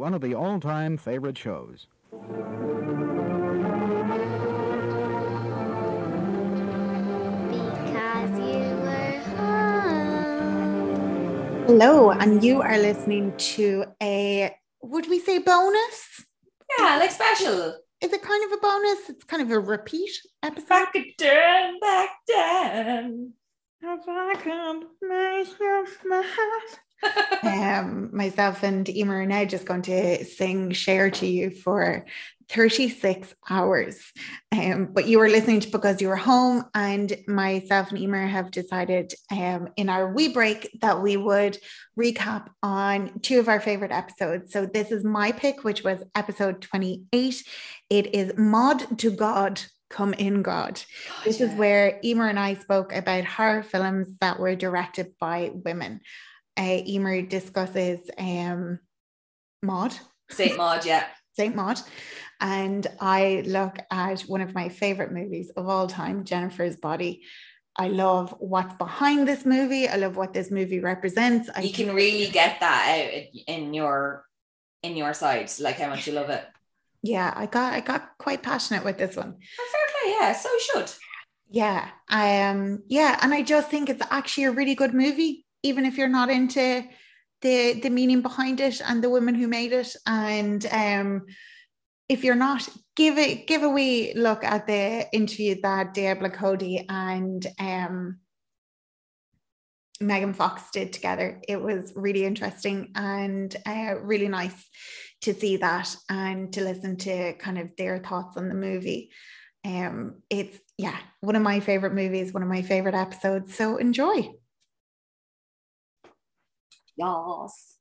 one of the all-time favorite shows. Because you were home. Hello, and you are listening to a, would we say bonus? Yeah, like special. Is it kind of a bonus? It's kind of a repeat episode. Back again, back down. If I could make you smile. Um, myself and Emer are now just going to sing Share to you for 36 hours. Um, but you were listening to because you were home, and myself and Emer have decided um, in our wee break that we would recap on two of our favorite episodes. So this is my pick, which was episode 28. It is Maud to God. Come in God. This is where Emer and I spoke about horror films that were directed by women. Uh, Emer discusses um, Maud, Saint Maud, yeah. Saint Maud, and I look at one of my favorite movies of all time, Jennifer's Body. I love what's behind this movie. I love what this movie represents. I You can really get that out in your in your side, like how much you love it. yeah, I got I got quite passionate with this one. Oh, fair play, yeah. So should. Yeah, I um yeah, and I just think it's actually a really good movie, even if you're not into the the meaning behind it and the women who made it. And um if you're not, give it give a wee look at the interview that Diablo Cody and um Megan Fox did together. It was really interesting and uh, really nice to see that and to listen to kind of their thoughts on the movie. Um, it's yeah, one of my favorite movies, one of my favorite episodes. So enjoy. Yes.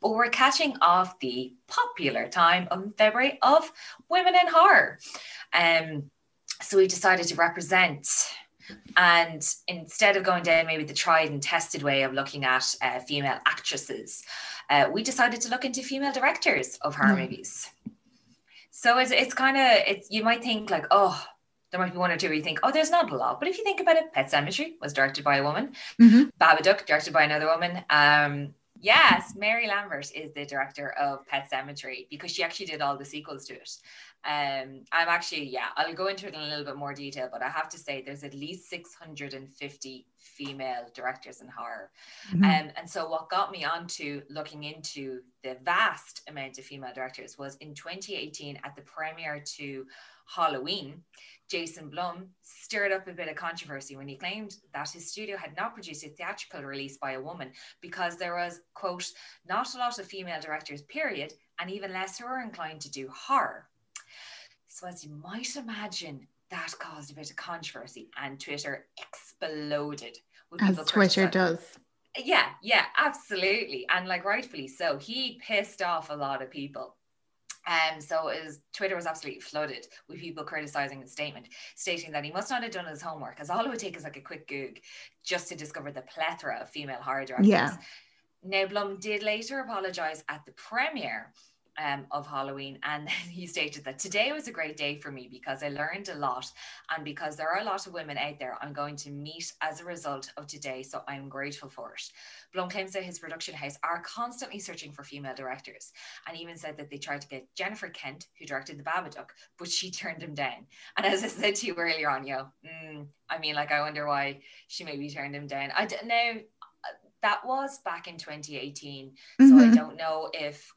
But we're catching off the popular time of February of women in horror. Um, so we decided to represent and instead of going down maybe the tried and tested way of looking at uh, female actresses, uh, we decided to look into female directors of horror Mm. movies. So it's, it's kind of, it's, you might think like, oh, there might be one or two where you think, oh, there's not a lot. But if you think about it, Pet Sematary was directed by a woman. Mhm. Babadook, directed by another woman. Um, yes, Mary Lambert is the director of Pet Sematary because she actually did all the sequels to it. Um, I'm actually, yeah, I'll go into it in a little bit more detail, but I have to say there's at least 650 female directors in horror. Mhm. Um, and so what got me onto looking into the vast amount of female directors was in 2018 at the premiere to Halloween, Jason Blum stirred up a bit of controversy when he claimed that his studio had not produced a theatrical release by a woman because there was, quote, not a lot of female directors, period, and even less who were inclined to do horror. So, as you might imagine, that caused a bit of controversy and Twitter exploded. As Twitter does. yeah, yeah, absolutely. And like rightfully so. He pissed off a lot of people. Um, so was, Twitter was absolutely flooded with people criticizing his statement, stating that he must not have done his homework, as all it would take is like a quick Goog just to discover the plethora of female horror directors. Yeah. Now, Blum did later apologize at the premiere um, of Halloween, and he stated that today was a great day for me because I learned a lot, and because there are a lot of women out there I'm going to meet as a result of today, so I'm grateful for it. Blum claims that his production house are constantly searching for female directors, and even said that they tried to get Jennifer Kent, who directed The Babadook, but she turned him down. And as I said to you earlier on, yo, mm, I mean, like I wonder why she maybe turned him down. I don't know. That was back in 2018, so I Mhm. don't know if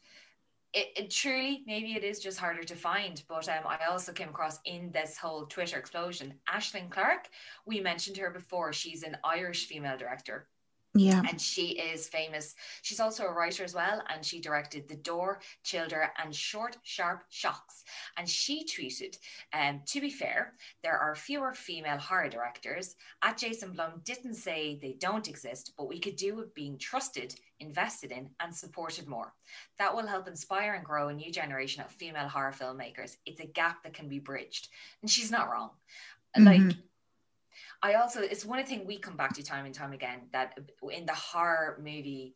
it, it truly maybe it is just harder to find but um, i also came across in this whole twitter explosion Aislinn Clarke. We mentioned her before. She's an irish female director Yeah. and she is famous. She's also a writer as well and she directed the door childer and short sharp shocks. And she tweeted um, to be fair there are fewer female horror directors. At jason blum didn't say they don't exist but we could do with being trusted invested in and supported more. That will help inspire and grow a new generation of female horror filmmakers. It's a gap that can be bridged. And she's not wrong. Like Mhm. I also it's one thing we come back to time and time again that in the horror movie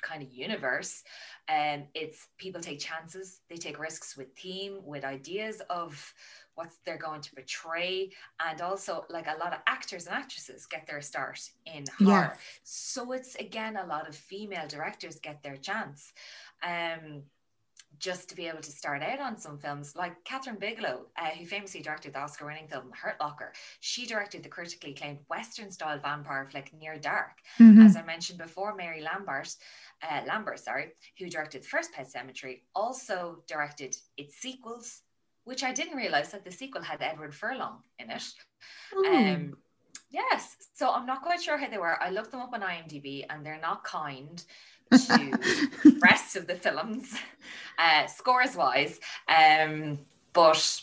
kind of universe um it's people take chances they take risks with theme with ideas of what they're going to portray. And also like a lot of actors and actresses get their start in horror. Yes. so it's again a lot of female directors get their chance. Um, just to be able to start out on some films like Kathryn Bigelow, uh, who famously directed the Oscar winning film Hurt Locker. She directed the critically acclaimed Western style vampire flick Near Dark. Mhm. As I mentioned before, Mary Lambert, uh, Lambert, sorry, who directed the first Pet Sematary, also directed its sequels, which I didn't realize that the sequel had Edward Furlong in it. Ooh. Um, yes, so I'm not quite sure how they were. I looked them up on IMDb, and they're not kind to the rest of the films, uh, scores wise. Um, but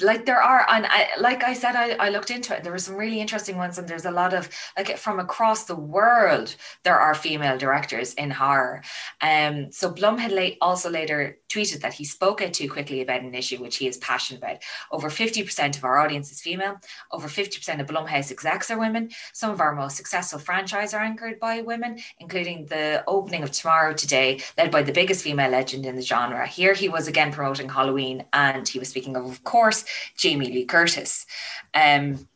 like there are, and I, like I said, I, I looked into it. There were some really interesting ones, and there's a lot of like from across the world. There are female directors in horror. Um, so Blum had late, also later tweeted that he spoke out too quickly about an issue which he is passionate about. Over 50% of our audience is female. Over 50% of Blumhouse execs are women. Some of our most successful franchise are anchored by women, including the opening of Tomorrow Today, led by the biggest female legend in the genre. Here he was again promoting Halloween, and he was speaking of, of course, Jamie Lee Curtis. Um,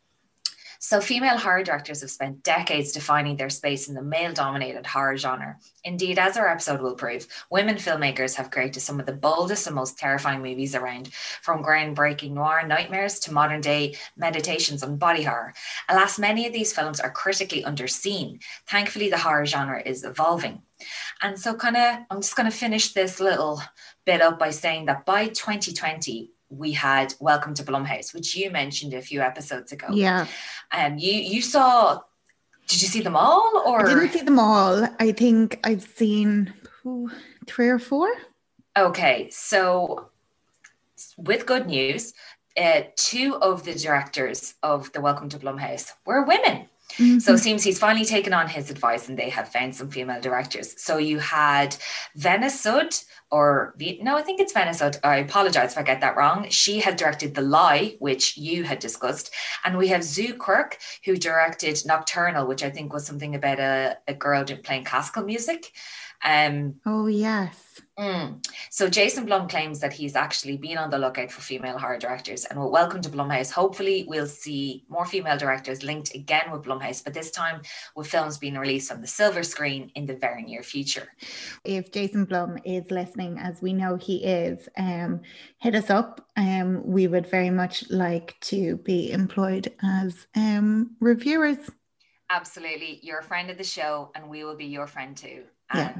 so, female horror directors have spent decades defining their space in the male dominated horror genre. Indeed, as our episode will prove, women filmmakers have created some of the boldest and most terrifying movies around, from groundbreaking noir nightmares to modern day meditations on body horror. Alas, many of these films are critically underseen. Thankfully, the horror genre is evolving. And so, kind of, I'm just going to finish this little bit up by saying that by 2020, we had Welcome to Blumhouse, which you mentioned a few episodes ago. yeah. Um, you you saw. Did you see them all, or I didn't see them all. I think I've seen ooh, three or four. Okay, so with good news, uh, two of the directors of the Welcome to Blumhouse were women. So it seems he's finally taken on his advice and they have found some female directors. So you had Veena Sud, or no, I think it's Veena Sud. I apologize if I get that wrong. She had directed The Lie, which you had discussed. And we have Zu Quirke, who directed Nocturnal, which I think was something about a, a girl playing classical music. Um, oh yes. Mm. So Jason Blum claims that he's actually been on the lookout for female horror directors, and with Welcome to Blumhouse, hopefully we'll see more female directors linked again with Blumhouse, but this time with films being released on the silver screen in the very near future. If Jason Blum is listening, as we know he is, um, hit us up. Um, we would very much like to be employed as um, reviewers. Absolutely, you're a friend of the show, and we will be your friend too. Yeah.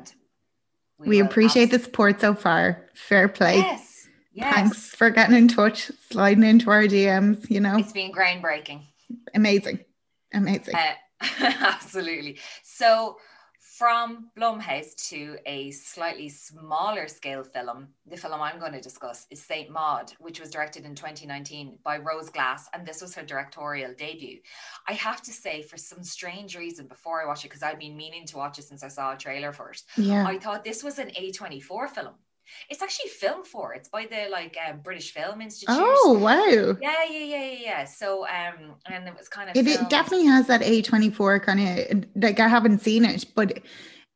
We, will appreciate the support so far. Fair play. Yes, yes. Thanks for getting in touch, sliding into our DMs. You know, It's been groundbreaking. amazing, amazing. Uh, absolutely. So, from Blumhouse to a slightly smaller scale film, the film I'm going to discuss is Saint Maud, which was directed in 2019 by Rose Glass, and this was her directorial debut. I have to say, for some strange reason, before I watched it, because I've been meaning to watch it since I saw a trailer for it, yeah. I thought this was an A24 film. It's actually Film4. It's by the like um, British Film Institute. oh wow. Yeah, yeah, yeah, yeah, yeah. So, um, and it was kind of It, it definitely has that A24 kind of like I haven't seen it, but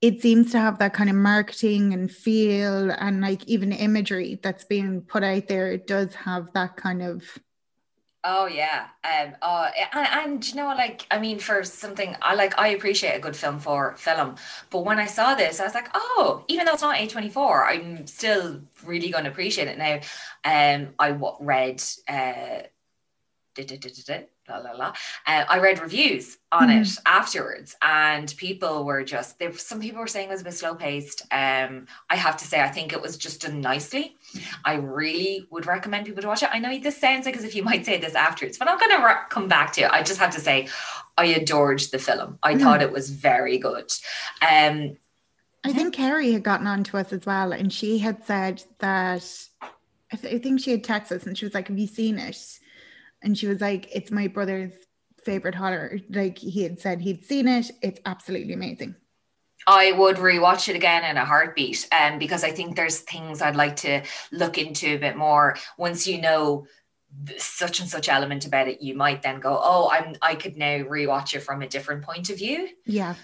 it seems to have that kind of marketing and feel and like even imagery that's being put out there. It does have that kind of Oh yeah, um, uh, and, and you know, like I mean, for something I like, I appreciate a good Film4 film. But when I saw this, I was like, oh, even though it's not A twenty four, I'm still really going to appreciate it now. Um, I w- read, uh, la la la. Uh, I read reviews on it afterwards, and people were just there. Some people were saying it was a bit slow paced. Um, I have to say, I think it was just done nicely. I really would recommend people to watch it. I know this sounds like as if you might say this afterwards, but I'm going to re- come back to it. I just have to say, I adored the film. I Mm. thought it was very good. Um, I think Carrie had gotten on to us as well, and she had said that I, th- I think she had texted us and she was like, Have you seen it? And she was like, It's my brother's favorite horror. Like he had said he'd seen it. It's absolutely amazing. I would rewatch it again in a heartbeat, um, because I think there's things I'd like to look into a bit more. Once you know such and such element about it, you might then go, "Oh, I'm I could now rewatch it from a different point of view." Yeah.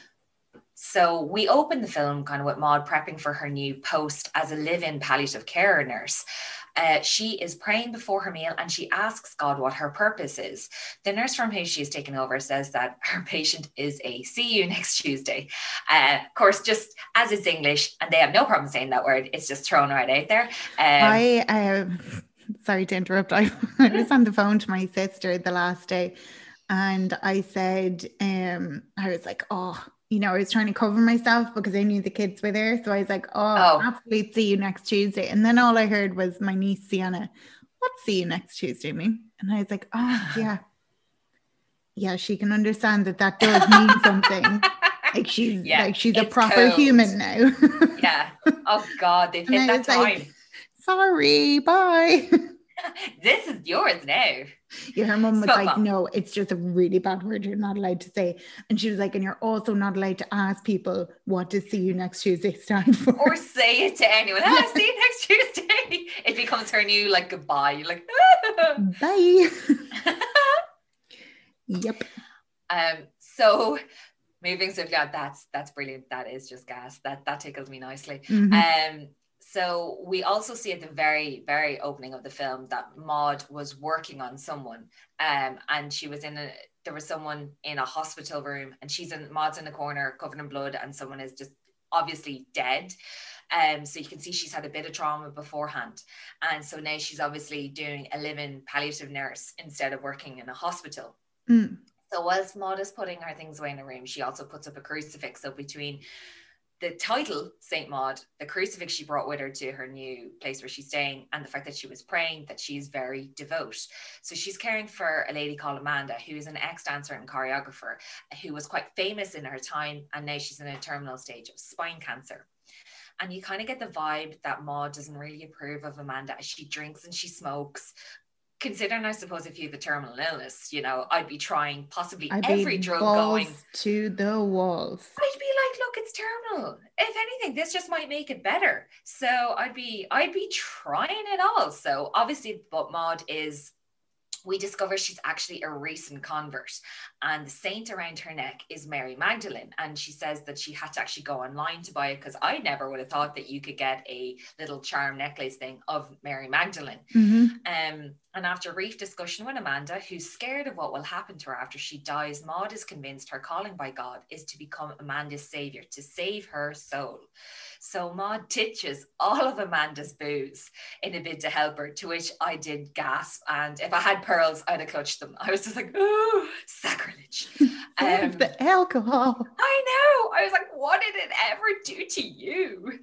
so we open the film kind of with Maud prepping for her new post as a live-in palliative care nurse. Uh, she is praying before her meal and she asks God what her purpose is. The nurse from who she has taken over says that her patient is a see you next Tuesday. Uh, of course, just as it's English and they have no problem saying that word, it's just thrown right out there. Um, I, uh, sorry to interrupt. I, I was on the phone to my sister the last day and I said, um, I was like, oh, you know, I was trying to cover myself because I knew the kids were there. So I was like, oh, oh. absolutely see you next Tuesday. And then all I heard was my niece Sienna, what see you next Tuesday mean? And I was like, oh, yeah. Yeah, she can understand that that does mean something. like she's yeah, like she's a proper cold. human now. yeah. Oh God, they've hit that time. Like, Sorry, bye. this is yours now. Yeah, her mum was like, mom. no, it's just a really bad word you're not allowed to say. And she was like, and you're also not allowed to ask people what to see you next Tuesday stand for. Or say it to anyone. Ah, see you next Tuesday. It becomes her new like goodbye. You're like, bye. yep. Um, so moving swiftly on, that's that's brilliant. That is just gas. That that tickles me nicely. Mm-hmm. Um so we also see at the very, very opening of the film that Maud was working on someone, um, and she was in a. There was someone in a hospital room, and she's in Maud's in the corner, covered in blood, and someone is just obviously dead. Um, so you can see she's had a bit of trauma beforehand, and so now she's obviously doing a living palliative nurse instead of working in a hospital. Mm. So whilst Maud is putting her things away in the room, she also puts up a crucifix. So between the title Saint Maud, the crucifix she brought with her to her new place where she's staying, and the fact that she was praying that she's very devout. So she's caring for a lady called Amanda, who is an ex dancer and choreographer, who was quite famous in her time, and now she's in a terminal stage of spine cancer. And you kind of get the vibe that Maud doesn't really approve of Amanda as she drinks and she smokes, considering, I suppose, if you have a terminal illness, you know, I'd be trying possibly I'd every drug going to the walls. I'd be like, look, it's terminal. If anything, this just might make it better. So I'd be, I'd be trying it all. So obviously, but Maud is we discover she's actually a recent convert. And the saint around her neck is Mary Magdalene. And she says that she had to actually go online to buy it because I never would have thought that you could get a little charm necklace thing of Mary Magdalene. Mm-hmm. um, and after a brief discussion with Amanda who's scared of what will happen to her after she dies Maud is convinced her calling by God is to become Amanda's savior to save her soul so Maud ditches all of Amanda's booze in a bid to help her, to which I did gasp. And if I had pearls, I'd have clutched them. I was just like, oh, sacrilege. Um, the alcohol. I know. I was like, what did it ever do to you?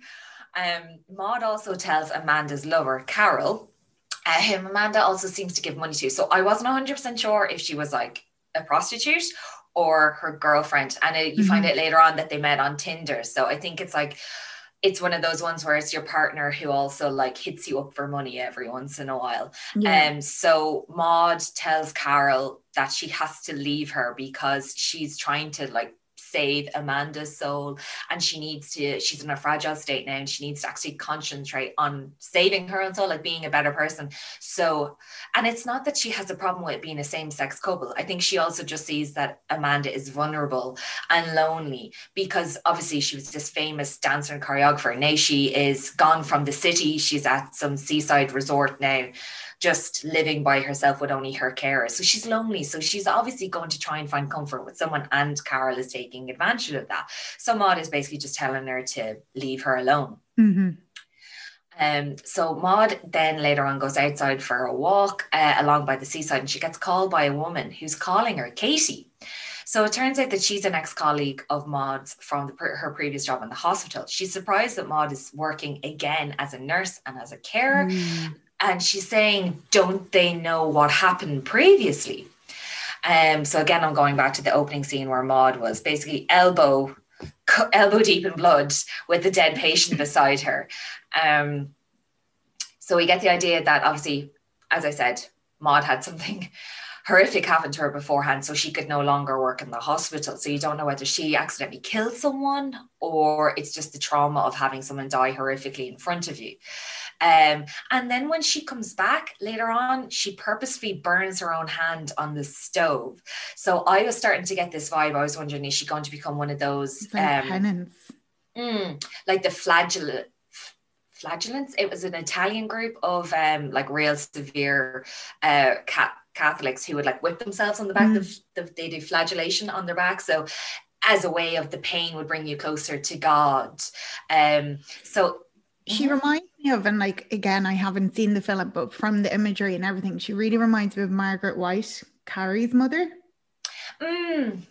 Um, Maud also tells Amanda's lover, Carol, uh, whom Amanda also seems to give money to. So I wasn't 100% sure if she was like a prostitute or her girlfriend. And it, you mm-hmm. find out later on that they met on Tinder. So I think it's like, it's one of those ones where it's your partner who also like hits you up for money every once in a while. Yeah. And um, so Maud tells Carol that she has to leave her because she's trying to like save Amanda's soul. And she needs to, she's in a fragile state now and she needs to actually concentrate on saving her own soul, like being a better person. So, and it's not that she has a problem with being a same sex couple. I think she also just sees that Amanda is vulnerable and lonely because obviously she was this famous dancer and choreographer. Now she is gone from the city. She's at some seaside resort now just living by herself with only her carers. So she's lonely. So she's obviously going to try and find comfort with someone, and Carol is taking advantage of that. So Maud is basically just telling her to leave her alone. Mm-hmm. Um, so Maud then later on goes outside for a walk uh, along by the seaside, and she gets called by a woman who's calling her Katie. So it turns out that she's an ex-colleague of Maud's from the, her previous job in the hospital. She's surprised that Maud is working again as a nurse and as a carer, mm and she's saying, don't they know what happened previously? Um, so again, I'm going back to the opening scene where Maud was basically elbow elbow deep in blood with the dead patient beside her. Um, so we get the idea that obviously, as I said, Maud had something horrific happen to her beforehand, so she could no longer work in the hospital. So you don't know whether she accidentally killed someone or it's just the trauma of having someone die horrifically in front of you. Um, and then when she comes back later on, she purposefully burns her own hand on the stove. So I was starting to get this vibe. I was wondering, is she going to become one of those like um, penance. mm, like the flagellant flagellants? It was an Italian group of um like real severe uh cat Catholics who would like whip themselves on the back. Mm. The, the, they do flagellation on their back. So as a way of the pain would bring you closer to God. Um so She reminds me of, and like again, I haven't seen the film, but from the imagery and everything, she really reminds me of Margaret White, Carrie's mother. Mm.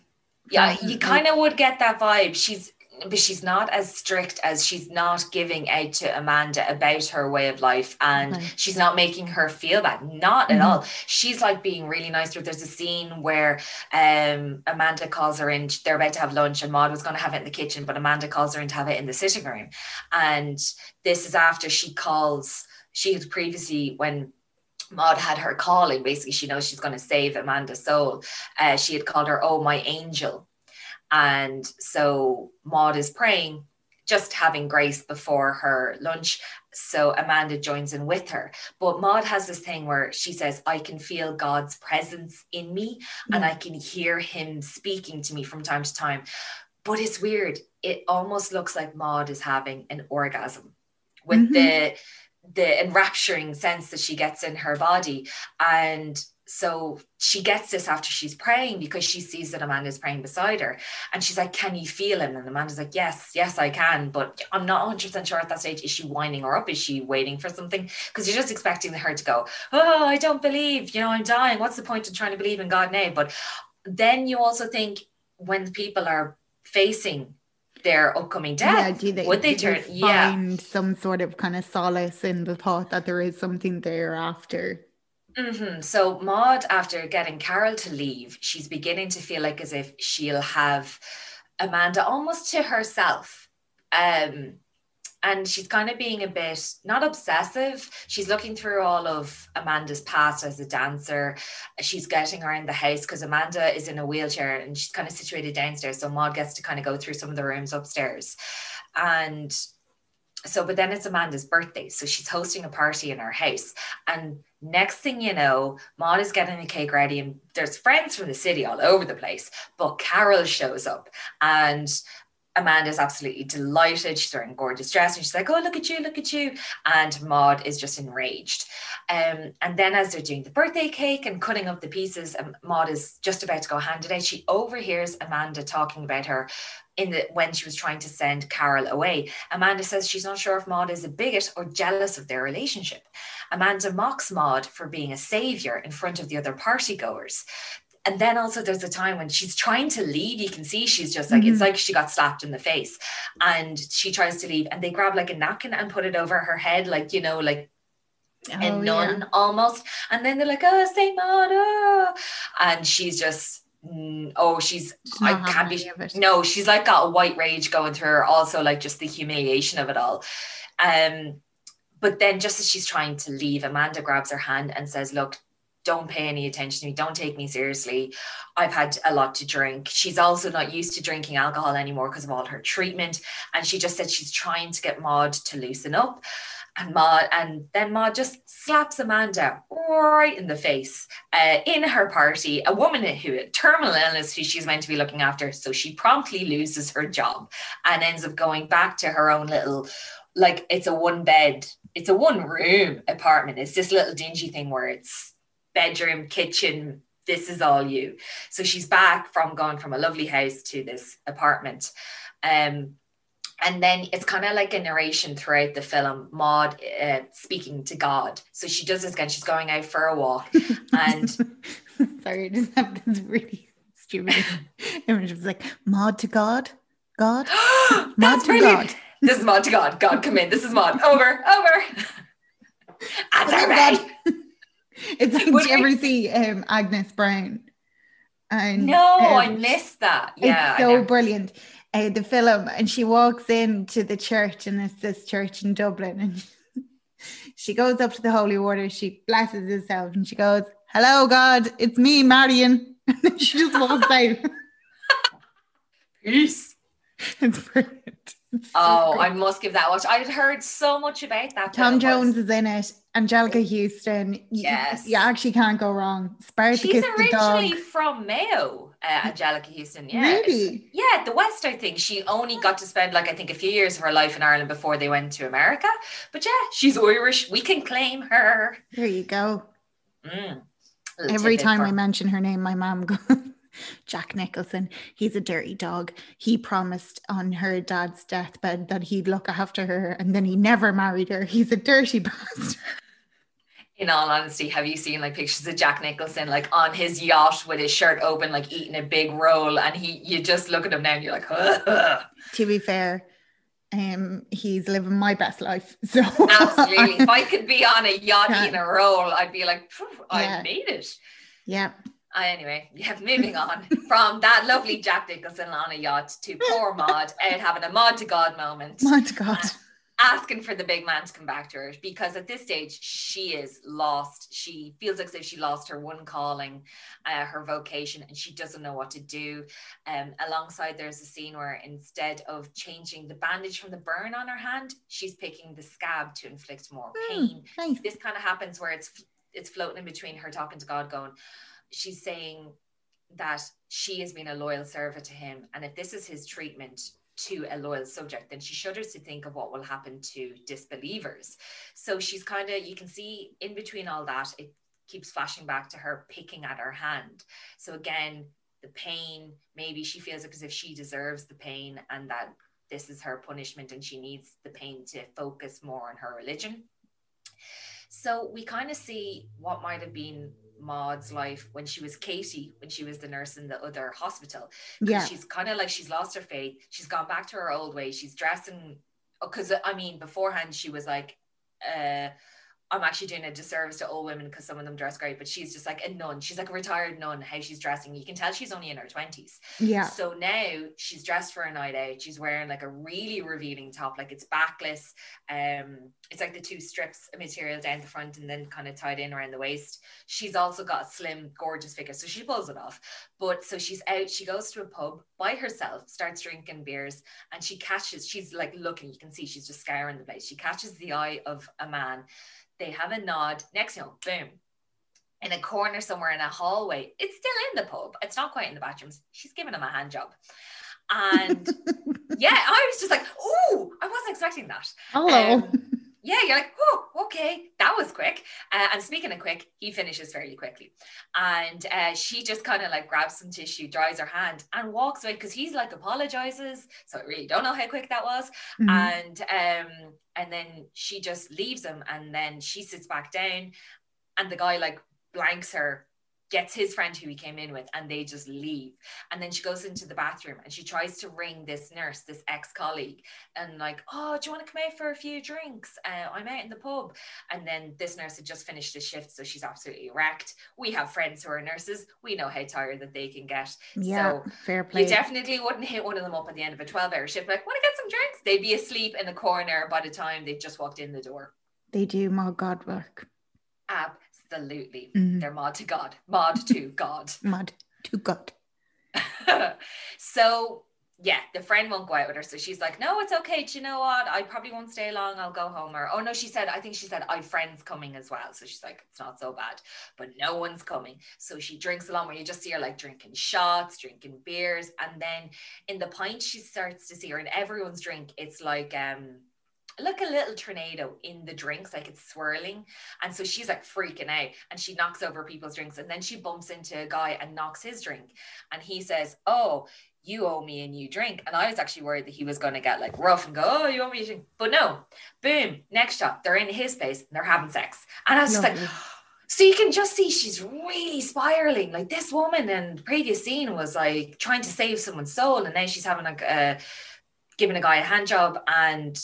Yeah, you kind of would get that vibe. She's but she's not as strict as she's not giving out to Amanda about her way of life and she's not making her feel bad. Not Mhm. at all. She's like being really nice to her. There's a scene where um Amanda calls her in, they're about to have lunch and Maud was going to have it in the kitchen, but Amanda calls her in to have it in the sitting room. And this is after she calls, she had previously when Maud had her calling. Basically, she knows she's going to save Amanda's soul. Uh, she had called her, "Oh, my angel," and so Maud is praying, just having grace before her lunch. So Amanda joins in with her. But Maud has this thing where she says, "I can feel God's presence in me, and I can hear Him speaking to me from time to time." But it's weird. It almost looks like Maud is having an orgasm with Mhm. the the enrapturing sense that she gets in her body. And so she gets this after she's praying because she sees that Amanda's praying beside her. And she's like, Can you feel him? And Amanda's like, Yes, yes, I can. But I'm not 100% sure at that stage. Is she winding her up? Is she waiting for something? Because you're just expecting her to go, Oh, I don't believe, you know, I'm dying. What's the point in trying to believe in God now? But then you also think when people are facing their upcoming death, do they, would they do turn? yeah. find some sort of kind of solace in the thought that there is something thereafter? Hmm So Maud, after getting Carol to leave, she's beginning to feel like as if she'll have Amanda almost to herself. Um, and she's kind of being a bit not obsessive. She's looking through all of Amanda's past as a dancer. She's getting around the house because Amanda is in a wheelchair and she's kind of situated downstairs. So Maud gets to kind of go through some of the rooms upstairs. And so, but then it's Amanda's birthday. So she's hosting a party in her house. And next thing you know, Maud is getting the cake ready, and there's friends from the city all over the place. But Carol shows up, and Amanda's absolutely delighted. She's wearing gorgeous dress, and she's like, "Oh, look at you, look at you!" And Maud is just enraged. Um, and then as they're doing the birthday cake and cutting up the pieces, um, Maud is just about to go hand it out. She overhears Amanda talking about her in the when she was trying to send Carol away. Amanda says she's not sure if Maud is a bigot or jealous of their relationship. Amanda mocks Maud for being a savior in front of the other party goers. And then also there's a time when she's trying to leave. You can see she's just like, it's Mhm. like she got slapped in the face. And she tries to leave and they grab like a napkin and put it over her head, like, you know, like a Oh, yeah. nun almost. And then they're like, oh, say Maud, oh. And she's just, mm, oh, she's, She's I can't be, no, she's like got a white rage going through her, also like just the humiliation of it all. Um, but then just as she's trying to leave, Amanda grabs her hand and says, Look, don't pay any attention to me. Don't take me seriously. I've had a lot to drink. She's also not used to drinking alcohol anymore because of all her treatment. And she just said she's trying to get Maud to loosen up. And Maud, and then Maud just slaps Amanda right in the face uh, in her party. A woman who had terminal illness who she's meant to be looking after. So she promptly loses her job and ends up going back to her own little, like it's a one bed, it's a one room apartment. It's this little dingy thing where it's bedroom, kitchen. This is all you. So she's back from going from a lovely house to this apartment. Um, and then it's kind of like a narration throughout the film, Maud uh, speaking to God. So she does this again. She's going out for a walk, and sorry, I just this really stupid image of like Maud to God, God, Maud to brilliant. God. This is Maud to God. God, come in. This is Maud. Over, over. Answer me. It's like, Would do you ever see um, Agnes Browne? And No, um, I missed that. Yeah, it's so brilliant. Uh, the film, and she walks into the church, and it's this church in Dublin, and she goes up to the holy water. She blesses herself, and she goes, "Hello, God, it's me, Marion." And then she just walks out. Peace. It's brilliant. Oh, I must give that a watch. I had heard so much about that. Tom Jones is in it. Anjelica Huston. Yes. You, you actually can't go wrong. Spartacus She's originally from Mayo, uh, Anjelica Huston. Yeah. Really? Yeah, the West, I think. She only got to spend, like, I think a few years of her life in Ireland before they went to America. But yeah, she's Irish. We can claim her. There you go. Mm. Every time I mention her name, my mom goes, Jack Nicholson, he's a dirty dog. He promised on her dad's deathbed that he'd look after her and then he never married her. He's a dirty bastard. In all honesty, have you seen like pictures of Jack Nicholson like on his yacht with his shirt open, like eating a big roll, and he you just look at him now and you're like, Ugh. to be fair, um, he's living my best life. So absolutely, if I could be on a yacht yeah. eating a roll, I'd be like, I yeah. made it. Yeah. Uh, anyway, yeah, moving on from that lovely Jack Nicholson on a yacht to poor Maud out having a Maud to God moment. Maud to God. Uh, asking for the big man to come back to her because at this stage she is lost. She feels like as if she lost her one calling, uh, her vocation, and she doesn't know what to do. Um, alongside, there's a scene where instead of changing the bandage from the burn on her hand, she's picking the scab to inflict more hmm, pain. Mm, nice. This kind of happens where it's it's floating in between her talking to God, going she's saying that she has been a loyal servant to him. And if this is his treatment to a loyal subject, then she shudders to think of what will happen to disbelievers. So she's kind of, you can see in between all that, it keeps flashing back to her picking at her hand. So again, the pain, maybe she feels it as if she deserves the pain and that this is her punishment and she needs the pain to focus more on her religion. So we kind of see what might have been Maud's life when she was Katie, when she was the nurse in the other hospital. Yeah. She's kind of like she's lost her faith. She's gone back to her old way. She's dressing because I mean beforehand she was like uh I'm actually doing a disservice to all women because some of them dress great, but she's just like a nun. She's like a retired nun, how she's dressing. You can tell she's only in her 20s. Yeah. So now she's dressed for a night out. She's wearing like a really revealing top, like it's backless. Um, it's like the two strips of material down the front and then kind of tied in around the waist. She's also got a slim, gorgeous figure. So she pulls it off. But so she's out, she goes to a pub by herself, starts drinking beers, and she catches, she's like looking, you can see she's just scouring the place. She catches the eye of a man they have a nod. Next thing, boom, in a corner somewhere in a hallway. It's still in the pub. It's not quite in the bathrooms. She's giving him a hand job. And yeah, I was just like, oh, I wasn't expecting that. Hello. Um, yeah, you're like, oh, okay, that was quick. Uh, and speaking of quick, he finishes fairly quickly. And uh, she just kind of like grabs some tissue, dries her hand, and walks away because he's like apologizes. So I really don't know how quick that was. Mm-hmm. And um, and then she just leaves him, and then she sits back down, and the guy like blanks her gets his friend who he came in with and they just leave. And then she goes into the bathroom and she tries to ring this nurse this ex-colleague and like oh do you want to come out for a few drinks? Uh, i'm out in the pub. And then this nurse had just finished the shift so she's absolutely wrecked. We have friends who are nurses. We know how tired that they can get. Yeah so fair play. you definitely wouldn't hit one of them up at the end of a 12 hour shift like want to get some drinks? They'd be asleep in the corner by the time they just walked in the door. They do more god work. Ab Absolutely. Mm-hmm. They're Maud to God, Maud to God. Maud to God. so yeah, the friend won't go out with her. So she's like, no, it's okay. Do you know what? I probably won't stay long. I'll go home. Or, oh no, she said, I think she said, I've friends coming as well. So she's like, it's not so bad, but no one's coming. So she drinks along where you just see her like drinking shots, drinking beers. And then in the pint, she starts to see her in everyone's drink. It's like, um, like a little tornado in the drinks, like it's swirling. And so she's like freaking out and she knocks over people's drinks. And then she bumps into a guy and knocks his drink. And he says, Oh, you owe me a new drink. And I was actually worried that he was going to get like rough and go, Oh, you owe me a drink. But no, boom, next shot, they're in his place and they're having sex. And I was just like, so you can just see she's really spiraling. Like this woman in the previous scene was like trying to save someone's soul, and now she's having like a giving a guy a hand job and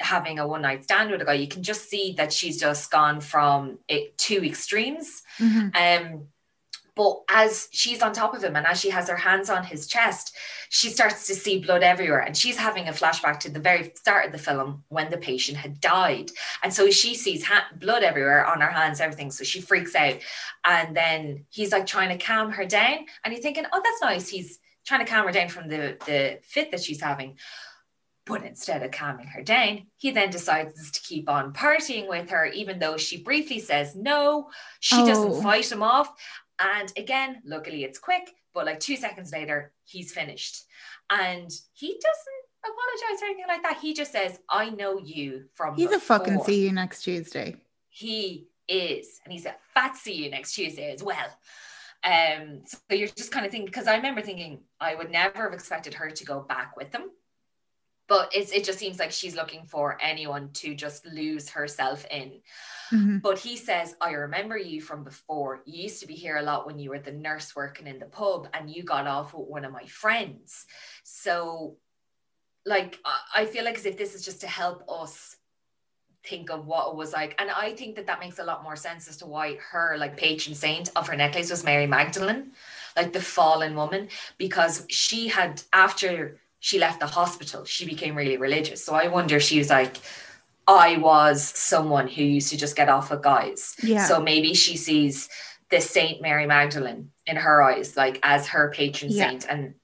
having a one night stand with a guy, you can just see that she's just gone from it two extremes. Mm-hmm. Um, but as she's on top of him and as she has her hands on his chest, she starts to see blood everywhere. And she's having a flashback to the very start of the film when the patient had died. And so she sees ha- blood everywhere on her hands, everything. So she freaks out. And then he's like trying to calm her down. And you're thinking, oh, that's nice. He's trying to calm her down from the, the fit that she's having. But instead of calming her down, he then decides to keep on partying with her, even though she briefly says no. She Oh. doesn't fight him off. And again, luckily it's quick, but like two seconds later, he's finished. And he doesn't apologize or anything like that. He just says, I know you from He's a fucking see you next Tuesday. He is. And he's a fat see you next Tuesday as well. Um, so you're just kind of thinking, because I remember thinking I would never have expected her to go back with them. But it's, it just seems like she's looking for anyone to just lose herself in. Mhm. But he says, I remember you from before. You used to be here a lot when you were the nurse working in the pub and you got off with one of my friends. So, like, I- I feel like as if this is just to help us think of what it was like. And I think that that makes a lot more sense as to why her, like, patron saint of her necklace was Mary Magdalene, like the fallen woman, because she had, after she left the hospital, she became really religious. So I wonder, she was like, I was someone who used to just get off with guys. Yeah. So maybe she sees this Saint Mary Magdalene in her eyes, like as her patron Yeah. saint and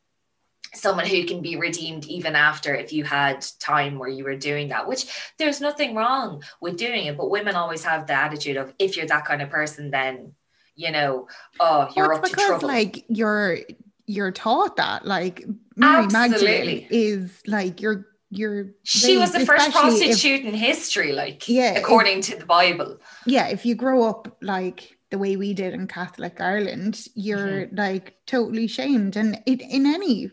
someone who can be redeemed even after if you had time where you were doing that, which there's nothing wrong with doing it. But women always have the attitude of if you're that kind of person, then you know, oh, you're Well, up it's to trouble. like you're you're taught that like Mary Magdalene is like you're you're she was the first especially if- prostitute in history, like Yeah, if- according to the Bible. yeah, if you grow up like the way we did in Catholic Ireland, you're Mm-hmm. like totally shamed. And it in any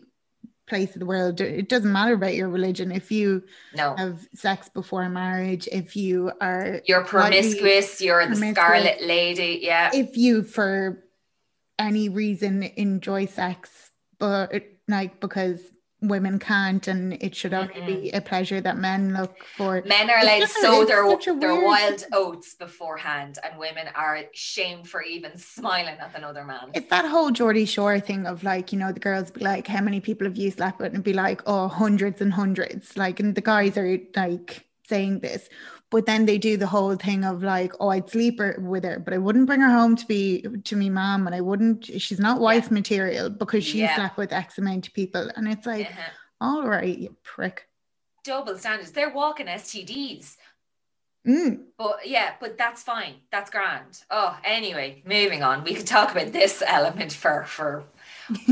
place of the world, it doesn't matter about your religion. If you No. have sex before marriage, if you are You're promiscuous, you're the promiscuous. scarlet lady. Yeah. if you for any reason enjoy sex, but like because women can't and it should only be a pleasure that men look for. Men are allowed to sow their, their weird- wild oats beforehand, and women are shamed for even smiling at another man. It's that whole Geordie Shore thing of like, you know, the girls be like, how many people have you slept with? And be like, oh, hundreds and hundreds. Like, and the guys are like saying this. But then they do the whole thing of like, oh, I'd sleep her, with her, but I wouldn't bring her home to be to me mom, and I wouldn't. She's not wife material because she Yeah. slept with X amount of people, and it's like, Uh-huh. all right, you prick. Double standards. They're walking STDs. Mm. But yeah, but that's fine. That's grand. Oh, anyway, moving on. We could talk about this element for for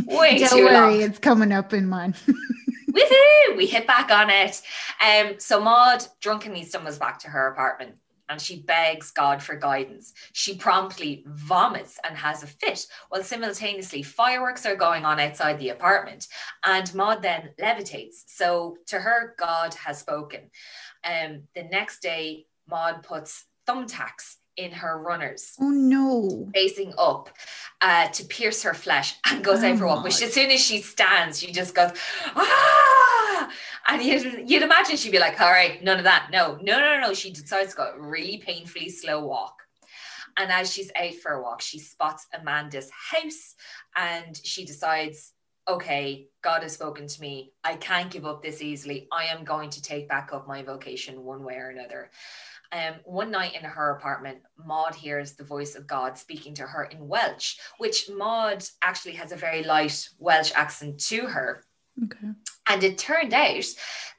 way Don't too worry, long. it's coming up in mine. Woohoo! We hit back on it. Um, so Maud drunkenly stumbles back to her apartment and she begs God for guidance. She promptly vomits and has a fit, while simultaneously fireworks are going on outside the apartment. And Maud then levitates. So to her, God has spoken. Um, the next day, Maud puts thumbtacks in her runners oh no. facing up uh, to pierce her flesh and goes out for a walk. Which Oh. as soon as she stands, she just goes, ah! And you'd, you'd imagine she'd be like, all right, none of that. No, no, no, no. She decides to go a really painfully slow walk. And as she's out for a walk, she spots Amanda's house and she decides, okay, God has spoken to me. I can't give up this easily. I am going to take back up my vocation one way or another. Um, one night in her apartment, Maud hears the voice of God speaking to her in Welsh, which Maud actually has a very light Welsh accent to her. Okay. And it turned out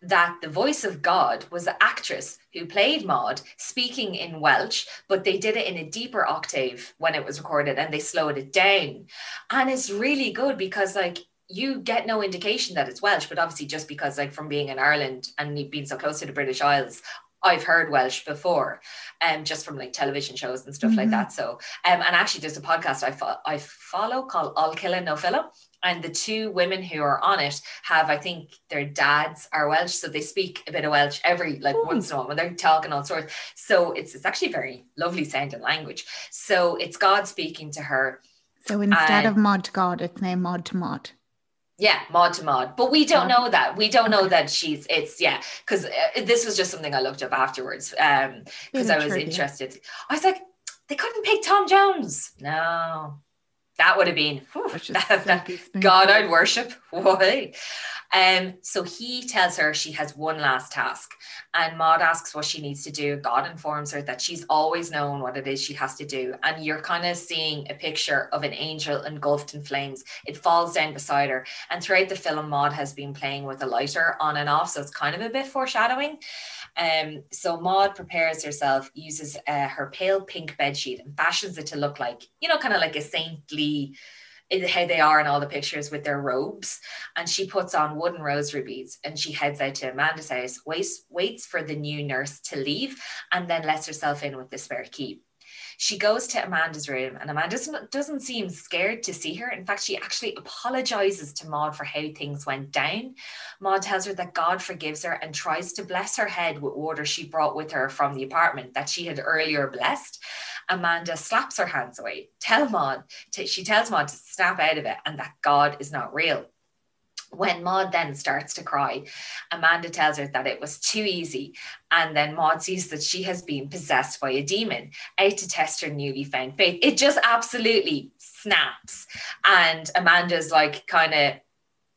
that the voice of God was the actress who played Maud speaking in Welsh, but they did it in a deeper octave when it was recorded and they slowed it down. And it's really good because, like, you get no indication that it's Welsh, but obviously, just because, like, from being in Ireland and being so close to the British Isles, I've heard Welsh before, um, just from like television shows and stuff like Mhm. that. So, um, and actually, there's a podcast I, fo- I follow called All Killa No Filla, and the two women who are on it have, I think, their dads are Welsh, so they speak a bit of Welsh every like Ooh. once in a while when they're talking all sorts. So it's it's actually very lovely sounding language. So it's God speaking to her. So instead And- of Maud to God, it's now Maud to Maud. Yeah, Maud to Maud, but we don't know that. We don't know that she's. It's yeah, because uh, this was just something I looked up afterwards. Um, because I was trivia. interested. I was like, they couldn't pick Tom Jones. No, that would have been whew, God I'd worship. Why? Um, so he tells her she has one last task, and Maud asks what she needs to do. God informs her that she's always known what it is she has to do, and you're kind of seeing a picture of an angel engulfed in flames. It falls down beside her, and throughout the film, Maud has been playing with a lighter on and off, so it's kind of a bit foreshadowing. Um, so Maud prepares herself, uses uh, her pale pink bedsheet and fashions it to look like, you know, kind of like a saintly, how they are in all the pictures with their robes. And she puts on wooden rosary beads and she heads out to Amanda's house, waits, waits for the new nurse to leave, and then lets herself in with the spare key. She goes to Amanda's room, and Amanda doesn't, doesn't seem scared to see her. In fact, she actually apologizes to Maud for how things went down. Maud tells her that God forgives her and tries to bless her head with water she brought with her from the apartment that she had earlier blessed. Amanda slaps her hands away. Tell Maud, she tells Maud to snap out of it and that God is not real. When Maud then starts to cry, Amanda tells her that it was too easy. And then Maud sees that she has been possessed by a demon out to test her newly found faith. It just absolutely snaps. And Amanda's like, kind of,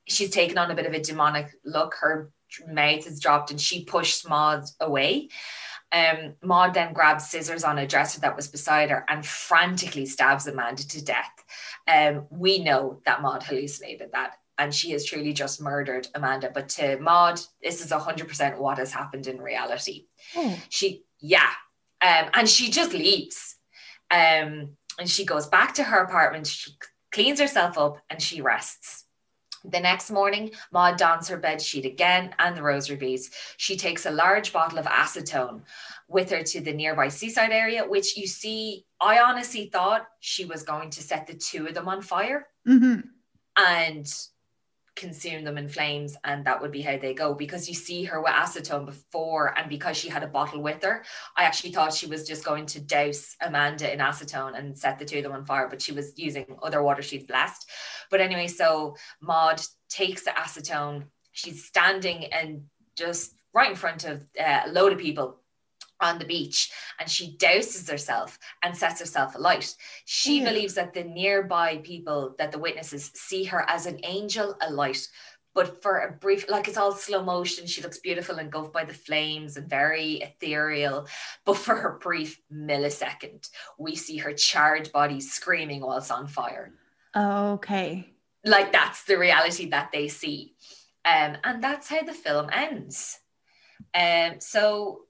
she's taken on a bit of a demonic look. Her mouth is dropped and she pushed Maud away. Um, Maud then grabs scissors on a dresser that was beside her and frantically stabs Amanda to death. Um, we know that Maud hallucinated that and she has truly just murdered Amanda. But to Maud, this is 100% what has happened in reality. Oh, She, yeah. Um, and she just leaves. Um, and she goes back to her apartment. She cleans herself up and she rests. The next morning, Maud dons her bed sheet again and the rosary beads. She takes a large bottle of acetone with her to the nearby seaside area, which you see, I honestly thought she was going to set the two of them on fire mhm. and consume them in flames and that would be how they go. Because you see her with acetone before and because she had a bottle with her i actually thought she was just going to douse amanda in acetone and set the two of them on fire but she was using other water she's blessed but anyway so maud takes the acetone. She's standing and just right in front of uh, a load of people on the beach and she douses herself and sets herself alight. She Yeah. believes that the nearby people, that the witnesses see her as an angel alight. But for a brief, like it's all slow motion, she looks beautiful and engulfed by the flames and very ethereal. But for a brief millisecond, we see her charred body screaming whilst on fire Okay. like that's the reality that they see um, and that's how the film ends um, so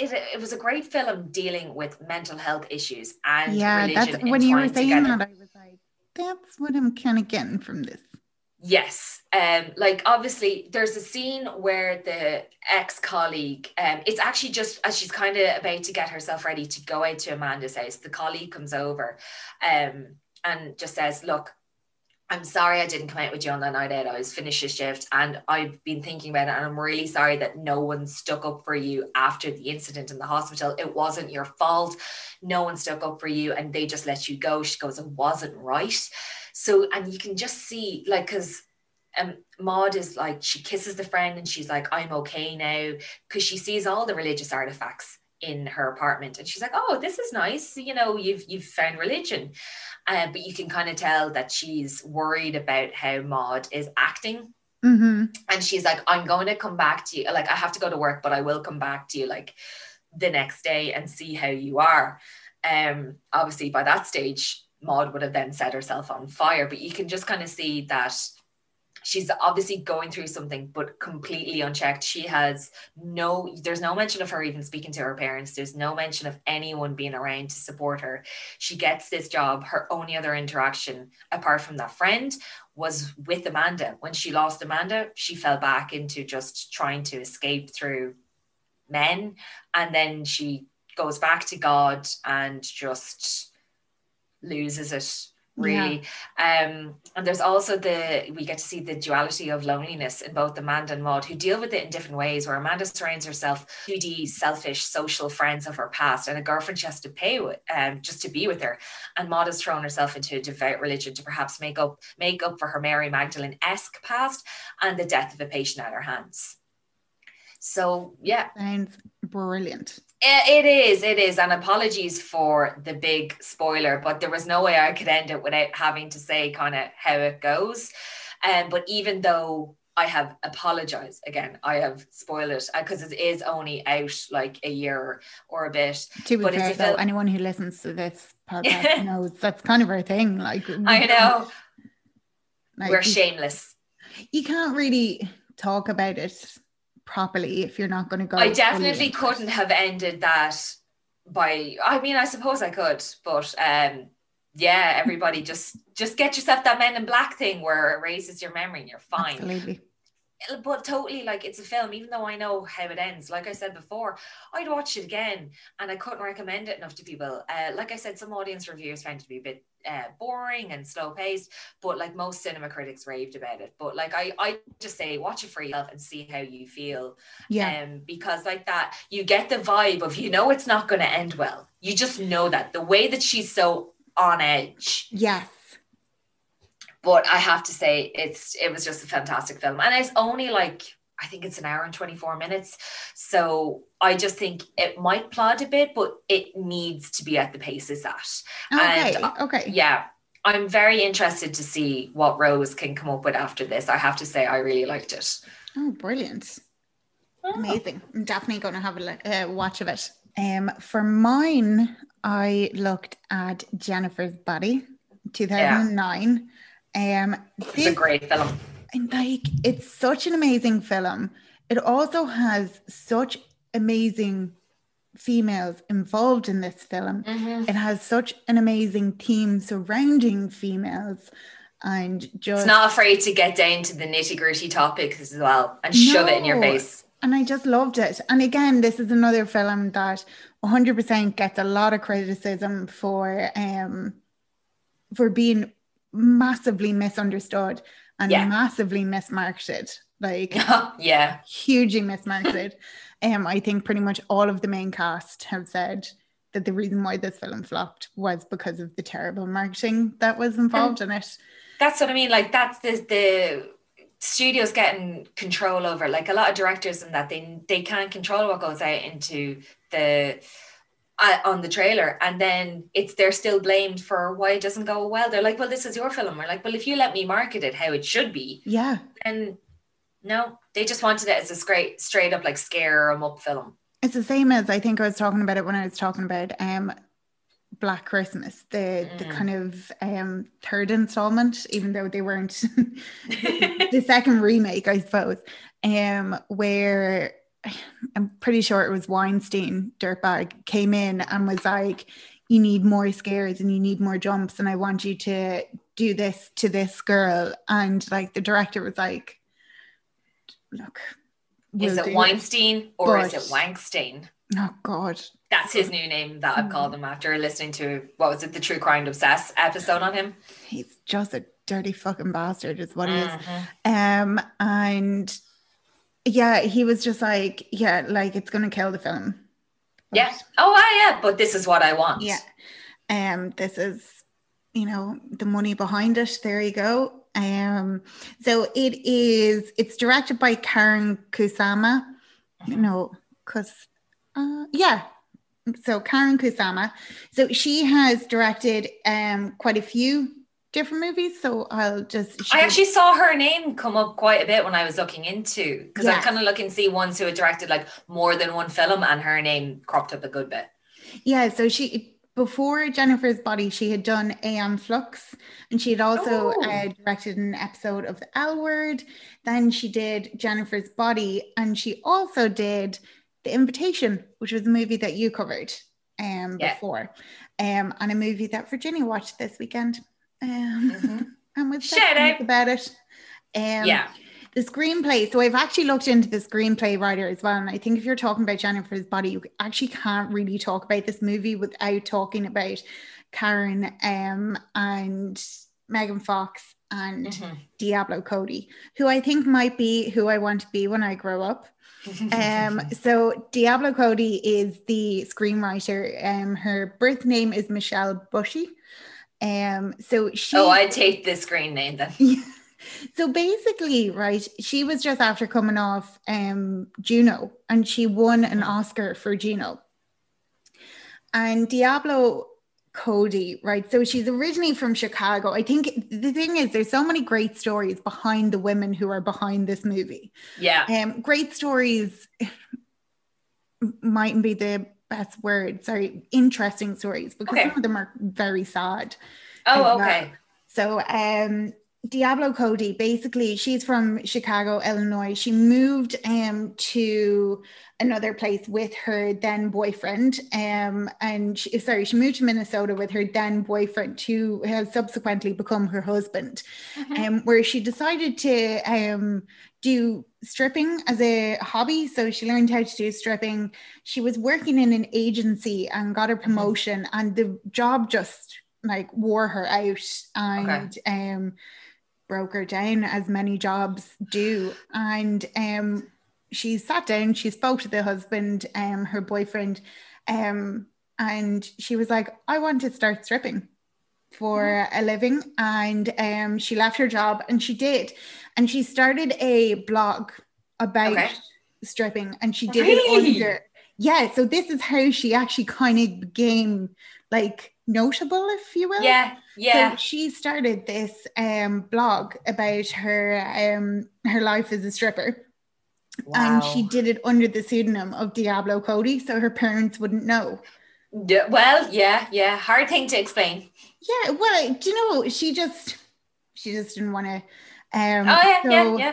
it, it, was a great film dealing with mental health issues and yeah, that's when you were saying together. that, I was like, that's what I'm kind of getting from this. Yes. Um, like obviously there's a scene where the ex-colleague, um, it's actually just as she's kind of about to get herself ready to go out to Amanda's house, the colleague comes over um, and just says, Look, I'm sorry I didn't come out with you on that night out. I was finished a shift and I've been thinking about it and I'm really sorry that no one stuck up for you after the incident in the hospital. It wasn't your fault. No one stuck up for you and they just let you go. She goes, It wasn't right. So, and you can just see, like, because um, Maud is like, she kisses the friend and she's like, I'm okay now, because she sees all the religious artifacts in her apartment, and she's like, oh, this is nice. You know, you've you've found religion, uh, but you can kind of tell that she's worried about how Maud is acting, Mm-hmm. and she's like, I'm going to come back to you. Like, I have to go to work, but I will come back to you like the next day and see how you are. Um, obviously, by that stage, Maud would have then set herself on fire, but you can just kind of see that she's obviously going through something, but completely unchecked. She has no, there's no mention of her even speaking to her parents. There's no mention of anyone being around to support her. She gets this job. Her only other interaction, apart from that friend, was with Amanda. When she lost Amanda, she fell back into just trying to escape through men. And then she goes back to God and just loses it really um and there's also the we get to see the duality of loneliness in both amanda and maud who deal with it in different ways where amanda surrounds herself with these selfish social friends of her past and a girlfriend she has to pay with um just to be with her. And maud has thrown herself into a devout religion to perhaps make up make up for her mary magdalene-esque past and the death of a patient at her hands. So yeah. Sounds brilliant. It is, it is. And apologies for the big spoiler, but there was no way I could end it without having to say kind of how it goes. Um, but even though I have apologized again, I have spoiled it because it is only out like a year or a bit. To be But fair, though, anyone who listens to this podcast knows that's kind of our thing. Like, I know like, we're shameless. you can't really talk about it properly if you're not going to go. I definitely couldn't have ended that by I mean I suppose I could, but um yeah, everybody just just get yourself that men in black thing where it erases your memory and you're fine. Absolutely. But totally like it's a film, even though I know how it ends. Like I said before, I'd watch it again and I couldn't recommend it enough to people. Uh, like I said, some audience reviewers found it to be a bit uh, boring and slow paced, but like most cinema critics raved about it. But like I, I just say watch it for yourself and see how you feel Yeah. um, because like that you get the vibe of you know it's not going to end well you just know that the way that she's so on edge yes. But i have to say it's it was just a fantastic film and it's only like i think it's an hour and 24 minutes so i just think it might plod a bit but it needs to be at the pace it's at Okay. And, uh, okay. yeah i'm very interested to see what rose can come up with after this i have to say i really liked it Oh, brilliant. Amazing. I'm definitely going to have a uh, watch of it. Um, for mine, I looked at Jennifer's Body, 2009. Um, it's a great film and like it's such an amazing film. It also has such amazing females involved in this film. Mhm. It has such an amazing team surrounding females and just It's not afraid to get down to the nitty gritty topics as well and shove it in your face. and I just loved it. And again, this is another film that 100% gets a lot of criticism for um for being massively misunderstood and Yeah. massively mismarketed. Like yeah. hugely mismarketed. um, I think pretty much all of the main cast have said that the reason why this film flopped was because of the terrible marketing that was involved in it. That's what I mean. Like that's the the studios getting control over like a lot of directors and that they they can't control what goes out into the uh, on the trailer and then it's they're still blamed for why it doesn't go well. They're like well this is your film. We're like well if you let me market it how it should be Yeah, and no they just wanted it as a straight straight up like scare 'em up film. It's the same as I think I was talking about it when I was talking about um Black Christmas, the the Mm. kind of um third installment, even though they weren't the second remake, I suppose, um, where I'm pretty sure it was Weinstein, dirtbag, came in and was like, "You need more scares and you need more jumps, and I want you to do this to this girl." And like the director was like, "Look, is we'll it do Weinstein or is it Wangstein Oh God, That's his new name that I've called him after listening to what was it, the True Crime Obsessed episode on him. he's just a dirty fucking bastard, is what he is." Mhm. Um, and yeah, he was just like, "Yeah, like it's gonna kill the film." Yeah. Oh, I yeah. But this is what I want. Yeah. Um, this is, you know, the money behind it. There you go. Um, so it is, it's directed by Karyn Kusama. No, cause uh yeah. So Karyn Kusama. So she has directed um quite a few different movies. So I'll just I actually saw her name come up quite a bit when I was looking into because Yeah. I'm kind of look and see ones who had directed like more than one film, and her name cropped up a good bit. Yeah, so she before Jennifer's Body, she had done Aeon Flux, and she had also Oh. uh, directed an episode of The L Word. Then she did Jennifer's Body, and she also did The Invitation, which was a movie that you covered um Yeah. before, um, and a movie that Virginia watched this weekend, um, Mhm. and was Shout out. about it. Um, yeah. the screenplay. So I've actually looked into the screenplay writer as well. And I think if you're talking about Jennifer's body, you actually can't really talk about this movie without talking about Karyn um, and Megan Fox and Mhm. Diablo Cody, who I think might be who I want to be when I grow up. Um, so Diablo Cody is the screenwriter. Um, her birth name is Michelle Bushy. Um, so she oh, I'd take the screen name then. So basically, right, she was just after coming off um Juno and she won an Oscar for Juno. and Diablo Cody, right? So she's originally from Chicago. I think the thing is, there's so many great stories behind the women who are behind this movie. Yeah. Um, great stories mightn't be the best word. Sorry, interesting stories because Okay. some of them are very sad. Oh, well. okay. So, um, Diablo Cody, basically, she's from Chicago, Illinois. She moved um to another place with her then boyfriend. Um, and she, sorry, she moved to Minnesota with her then boyfriend, who has subsequently become her husband. Mhm. Um, where she decided to um do stripping as a hobby. So she learned how to do stripping. She was working in an agency and got a promotion, and the job just like wore her out and um broke her down as many jobs do. And um she sat down, she spoke to the husband, um, her boyfriend, um, and she was like, I want to start stripping for a living. And um she left her job and she did. And she started a blog about Okay. stripping and she did Really? it under yeah so this is how she actually kind of became like notable if you will Yeah. Yeah. so she started this um blog about her um her life as a stripper and she did it under the pseudonym of Diablo Cody so her parents wouldn't know Yeah, well, yeah, yeah. Hard thing to explain. Yeah well do you know she just she just didn't want to um Oh yeah, yeah, so- yeah.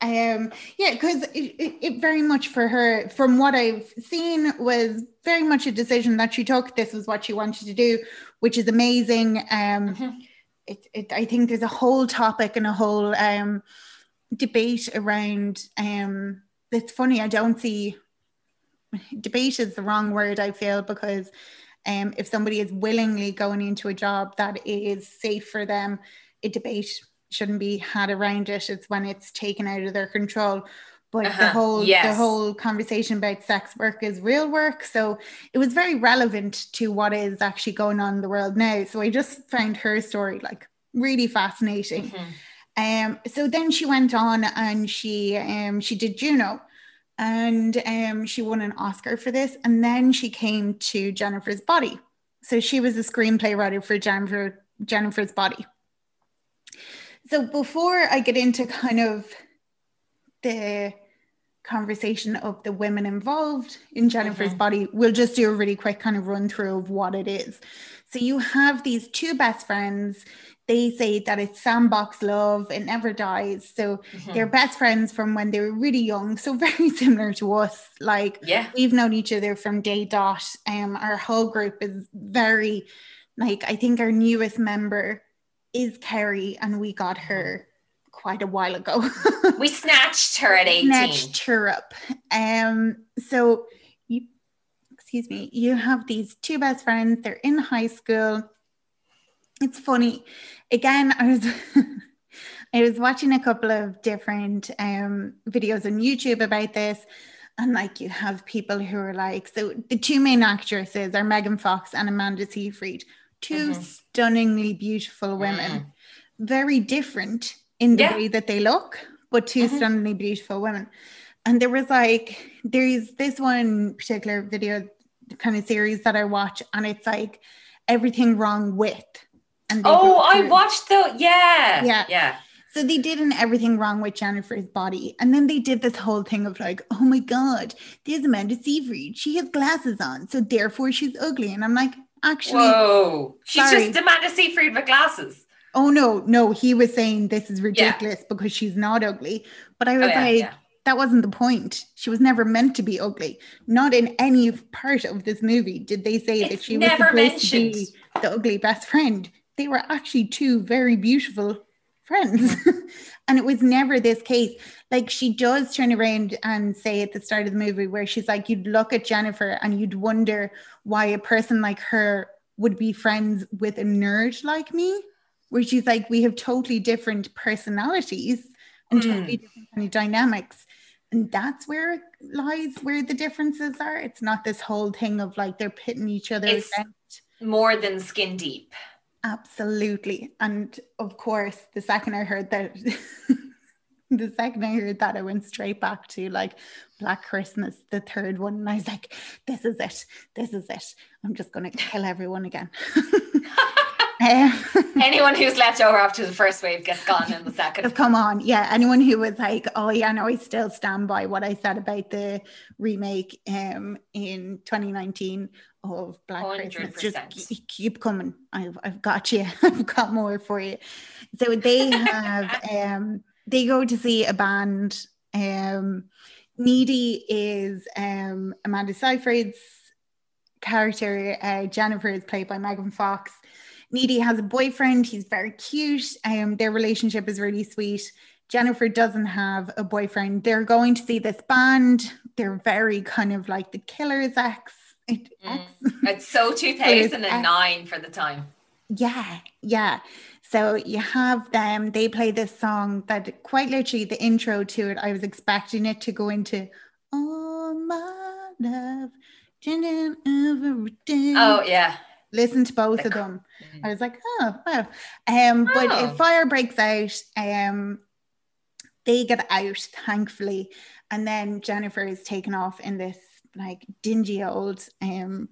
Um, yeah, because it, it, it very much for her, from what I've seen, was very much a decision that she took. This was what she wanted to do, which is amazing. Um, Mhm. it, it, I think there's a whole topic and a whole um, debate around. Um, it's funny, I don't see debate is the wrong word, I feel, because um, if somebody is willingly going into a job that is safe for them, a debate shouldn't be had around it. It's when it's taken out of their control. But the Uh-huh, whole the whole conversation about sex work is real work. So it was very relevant to what is actually going on in the world now. So I just found her story like really fascinating. Mhm. Um, so then she went on and she um she did Juno and um she won an Oscar for this. And then she came to Jennifer's Body. So she was a screenplay writer for Jennifer Jennifer's Body. So before I get into kind of the conversation of the women involved in Jennifer's Mhm. body, we'll just do a really quick kind of run through of what it is. So you have these two best friends. They say that it's sandbox love, it never dies. So Mhm. they're best friends from when they were really young. So very similar to us. Like Yeah. we've known each other from day dot. Um, our whole group is very like I think our newest member is Kerry, and we got her quite a while ago. We snatched her at 18. Snatched her up. Um, so you excuse me, you have these two best friends, they're in high school. It's funny. Again, I was I was watching a couple of different um videos on YouTube about this. And like you have people who are like, so the two main actresses are Megan Fox and Amanda Seyfried, 2 Mhm. stunningly beautiful women, Mm. very different in the Yeah. way that they look, but 2 Mhm. stunningly beautiful women. And there was like, there's this one particular video kind of series that I watch, and it's like everything wrong with. And Oh, I watched the yeah. Yeah. Yeah. so they did an everything wrong with Jennifer's body. And then they did this whole thing of like, oh my God, there's Amanda Seyfried. She has glasses on. So therefore she's ugly. And I'm like, actually, Whoa. She's sorry. just Amanda Seyfried with glasses. oh no, no, he was saying this is ridiculous because she's not ugly. But I oh, was Oh, yeah, like, yeah. that wasn't the point. She was never meant to be ugly. Not in any part of this movie did they say that she was supposed to mentioned. be the ugly best friend. They were actually two very beautiful friends. and it was never this case. Like she does turn around and say at the start of the movie where she's like, you'd look at Jennifer and you'd wonder why a person like her would be friends with a nerd like me. Where she's like, we have totally different personalities and Mm. totally different kind of dynamics. And that's where it lies where the differences are. It's not this whole thing of like they're pitting each other It's- against. More than skin deep. Absolutely. And of course, the second I heard that the second I heard that, I went straight back to like Black Christmas, the third one. And I was like, this is it. This is it. I'm just going to kill everyone again. um, anyone who's left over after the first wave gets gone in the second. Come on. Yeah. Anyone who was like, oh, yeah, no, I still stand by what I said about the remake um, in 2019 of Black 100%. Christmas. Just keep coming. I've, I've got you. I've got more for you. So they have, um, they go to see a band. Um, Needy is um, Amanda Seyfried's character. Uh, Jennifer is played by Megan Fox. Needy has a boyfriend. He's very cute. Um, their relationship is really sweet. Jennifer doesn't have a boyfriend. They're going to see this band. They're very kind of like the Killer's ex. Mm. It's so 2009 for the time. Yeah, yeah. So you have them, they play this song that quite literally the intro to it, I was expecting it to go into All my love. Oh yeah listen to both of them. I was like, oh wow. Um, oh. but if fire breaks out, um, they get out, thankfully. And then Jennifer is taken off in this like dingy old um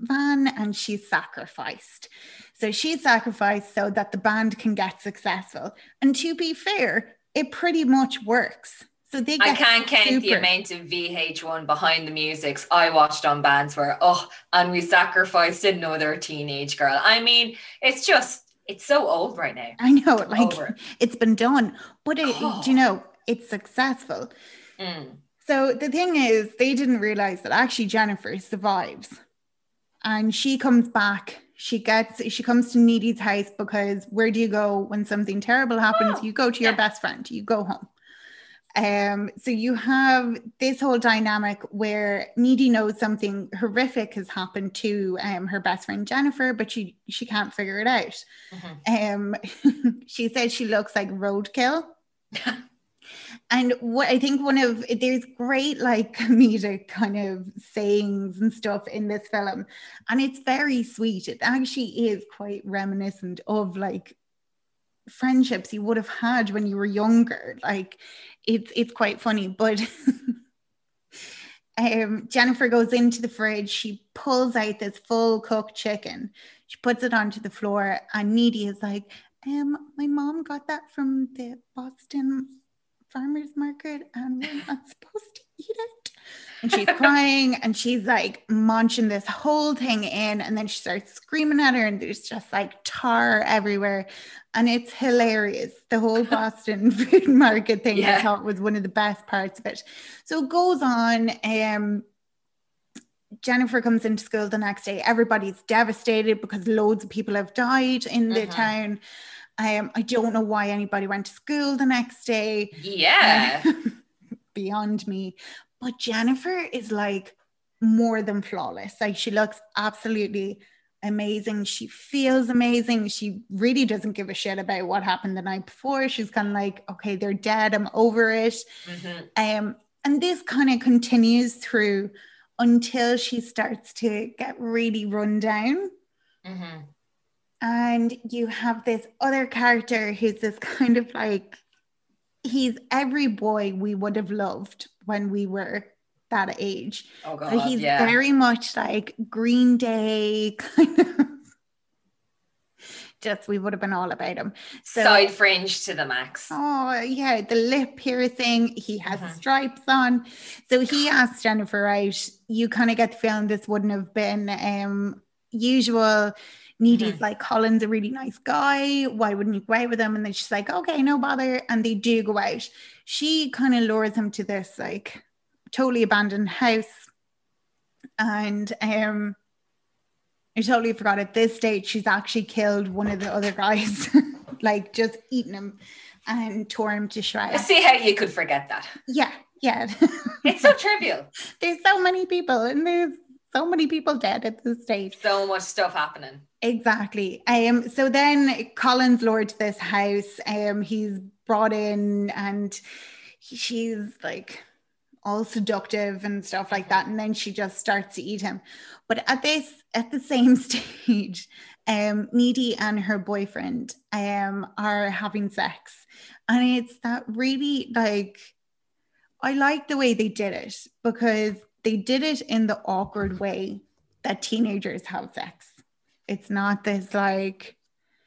van and she's sacrificed. So she's sacrificed so that the band can get successful. And to be fair, it pretty much works. So they I can't count the amount of VH1 behind the musics I watched on bands where, oh, and we sacrificed another teenage girl. I mean, it's just, it's so old right now. I know, like Over. it's been done, but it, oh. you know, it's successful. Mm. So the thing is, they didn't realize that actually Jennifer survives and she comes back. She gets, she comes to Needy's house because where do you go when something terrible happens? Oh, you go to your yeah. best friend, you go home. Um, so you have this whole dynamic where Needy knows something horrific has happened to um, her best friend Jennifer, but she she can't figure it out. Mm-hmm. Um, she says she looks like roadkill. and what I think one of there's great like comedic kind of sayings and stuff in this film, and it's very sweet. It actually is quite reminiscent of like friendships you would have had when you were younger. Like it's it's quite funny, but um, Jennifer goes into the fridge. She pulls out this full cooked chicken. She puts it onto the floor, and Needy is like, um, my mom got that from the Boston farmers market, and we're not supposed to eat it and she's crying and she's like munching this whole thing in and then she starts screaming at her and there's just like tar everywhere and it's hilarious the whole boston food market thing yeah. i thought was one of the best parts of it so it goes on um Jennifer comes into school the next day. Everybody's devastated because loads of people have died in the mm-hmm. town. Um, I don't know why anybody went to school the next day. Yeah. beyond me. But Jennifer is like more than flawless. Like she looks absolutely amazing. She feels amazing. She really doesn't give a shit about what happened the night before. She's kind of like, okay, they're dead. I'm over it. Mm-hmm. Um, and this kind of continues through until she starts to get really run down. Mm-hmm. And you have this other character who's this kind of like, he's every boy we would have loved when we were that age. Oh God, so he's yeah. very much like Green Day kind of. Just we would have been all about him. So, Side fringe to the max. Oh yeah, the lip piercing. He has mm-hmm. stripes on. So he asked Jennifer out. You kind of get the feeling this wouldn't have been um, usual. Needy's mm-hmm. like, Colin's a really nice guy. Why wouldn't you go out with him? And then she's like, okay, no bother. And they do go out. She kind of lures him to this like totally abandoned house. And um I totally forgot at this stage she's actually killed one of the other guys, like just eaten him and tore him to shreds. I see how you could forget that. Yeah, yeah. it's so trivial. There's so many people and there's so many people dead at this stage. So much stuff happening. Exactly. Um, so then Colin's lured to this house. Um, he's brought in and he, she's like all seductive and stuff like that. And then she just starts to eat him. But at this, at the same stage, um, Needy and her boyfriend um, are having sex. And it's that really like, I like the way they did it because they did it in the awkward way that teenagers have sex. It's not this like,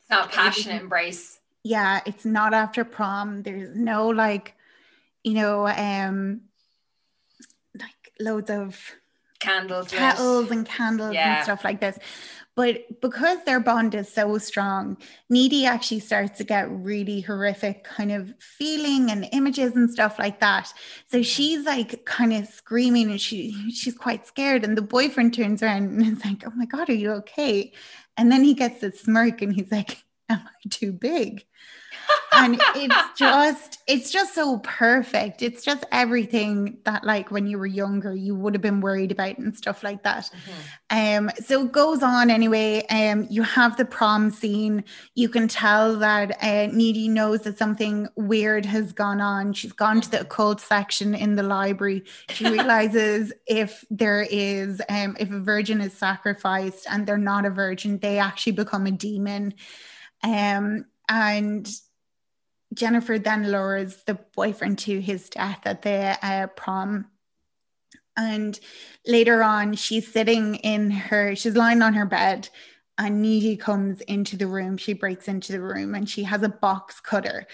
It's not passionate embrace. yeah, it's not after prom. There's no like, you know, um, like loads of Candles. lit. kettles and candles Yeah. and stuff like this. But because their bond is so strong, Needy actually starts to get really horrific kind of feeling and images and stuff like that. So she's like kind of screaming and she she's quite scared. And the boyfriend turns around and is like, Oh my god, are you okay? And then he gets this smirk and he's like, Am I too big? And it's just it's just so perfect. It's just everything that like when you were younger you would have been worried about and stuff like that. Mhm. um so it goes on anyway. Um you have the prom scene. You can tell that uh, needy knows that something weird has gone on. She's gone to the occult section in the library. She realizes if there is um if a virgin is sacrificed and they're not a virgin they actually become a demon. Um and Jennifer then lures the boyfriend to his death at the uh, prom. And later on, she's sitting in her, she's lying on her bed, and Needy comes into the room. She breaks into the room and she has a box cutter.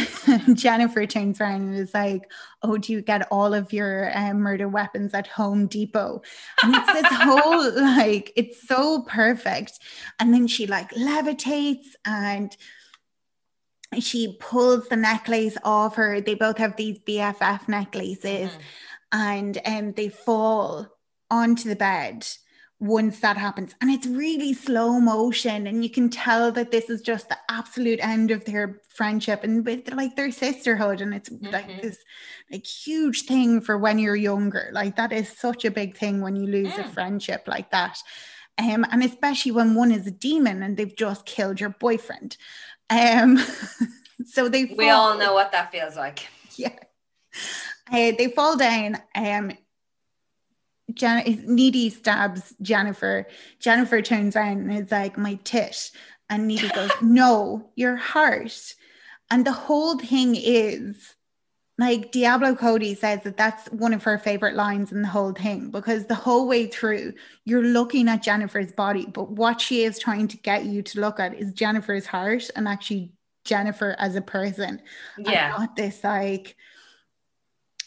Jennifer turns around and is like, Oh, do you get all of your um, murder weapons at Home Depot? And it's this whole, like, it's so perfect. And then she like levitates and she pulls the necklace off her. They both have these BFF necklaces Mhm. and um, they fall onto the bed once that happens. And it's really slow motion. And you can tell that this is just the absolute end of their friendship and with like their sisterhood. And it's like Mhm. this like huge thing for when you're younger. Like that is such a big thing when you lose a Mm. friendship like that. Um, and especially when one is a demon and they've just killed your boyfriend. Um, so they We all know what that feels like. yeah. Uh, they fall down. Um, Jan- Needy stabs Jennifer. Jennifer turns around and is like, "My tit," and Needy goes, "No, your heart." And the whole thing is like Diablo Cody says that that's one of her favorite lines in the whole thing because the whole way through you're looking at Jennifer's body, but what she is trying to get you to look at is Jennifer's heart and actually Jennifer as a person and Yeah. not this like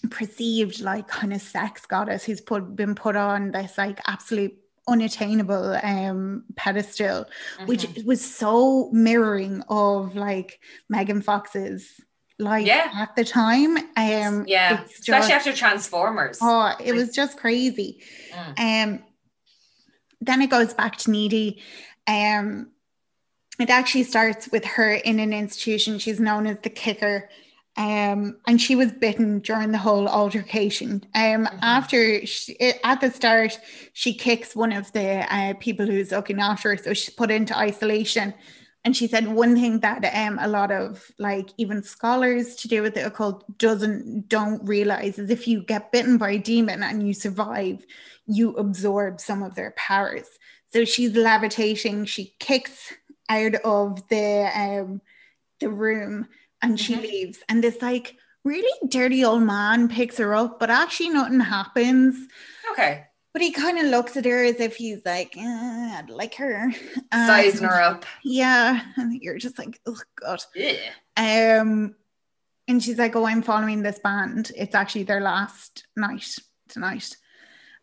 perceived like kind of sex goddess who's put been put on this like absolute unattainable um pedestal which Mhm. was so mirroring of like Megan Fox's life Yeah. at the time um yeah. it's Especially after Transformers. oh it was just crazy Mm. um, then it goes back to Needy. Um, it actually starts with her in an institution. She's known as the kicker. Um, and she was bitten during the whole altercation. Um, Mhm. after she, at the start, she kicks one of the uh, people who's looking after her, so she's put into isolation. And she said one thing that um, a lot of like even scholars to do with the occult doesn't don't realize is if you get bitten by a demon and you survive, you absorb some of their powers. So she's levitating. She kicks out of the um, the room and she Mhm. leaves. And this like really dirty old man picks her up, but actually nothing happens. Okay. But he kind of looks at her as if he's like, eh, I'd like her. Sizing her up. Yeah. And you're just like, oh God. Yeah. Um, and she's like, "Oh, I'm following this band. It's actually their last night tonight."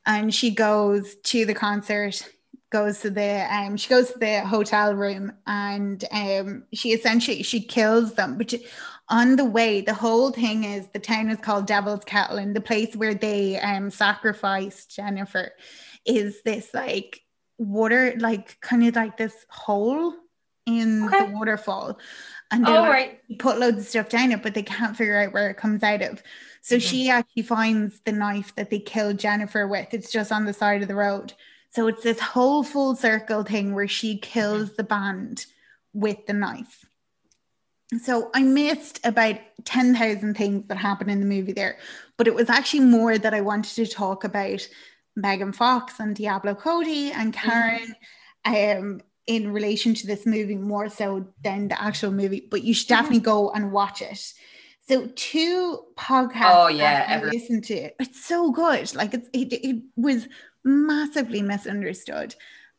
And she goes to the concert, goes to the um, she goes to the hotel room, and um, she essentially she kills them. But she- on the way, the whole thing is the town is called Devil's Kettle, and the place where they um sacrificed Jennifer is this like water, like kind of like this hole in Okay. the waterfall. And they All like, right. put loads of stuff down it, but they can't figure out where it comes out of. So Mhm. she actually finds the knife that they killed Jennifer with. It's just on the side of the road. So it's this whole full circle thing where she kills the band with the knife. So I missed about 10,000 things that happened in the movie there, but it was actually more that I wanted to talk about Megan Fox and Diablo Cody and Karyn. Um, in relation to this movie more so than the actual movie, but you should Mm-hmm. definitely go and watch it. So two podcasts. Oh, yeah, I every- listened to. It's so good. Like it's it, it was massively misunderstood.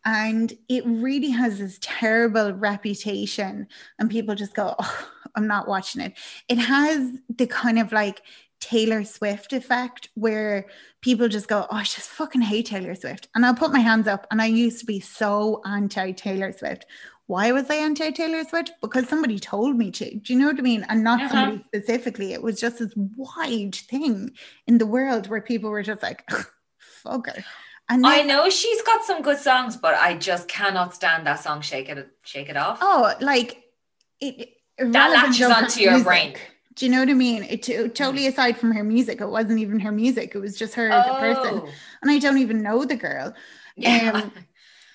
And it really has this terrible reputation, and people just go, oh, I'm not watching it. It has the kind of like Taylor Swift effect where people just go, Oh, I just fucking hate Taylor Swift. And I'll put my hands up. And I used to be so anti Taylor Swift. Why was I anti Taylor Swift? Because somebody told me to. Do you know what I mean? And not Uh-huh. somebody specifically. It was just this wide thing in the world where people were just like, fuck her. And I know she's got some good songs, but I just cannot stand that song. Shake it, shake it off. Oh, like it. That latches onto your music. brain. Do you know what I mean? It to- totally aside from her music, it wasn't even her music. It was just her as a person, Oh, and I don't even know the girl. yeah. Um,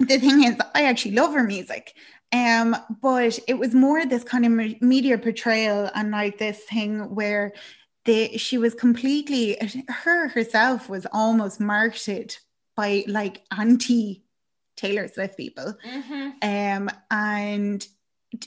the thing is, I actually love her music. Um, but it was more this kind of media portrayal and like this thing where the she was completely her herself was almost marketed by like anti Taylor Swift people. Mhm. Um, and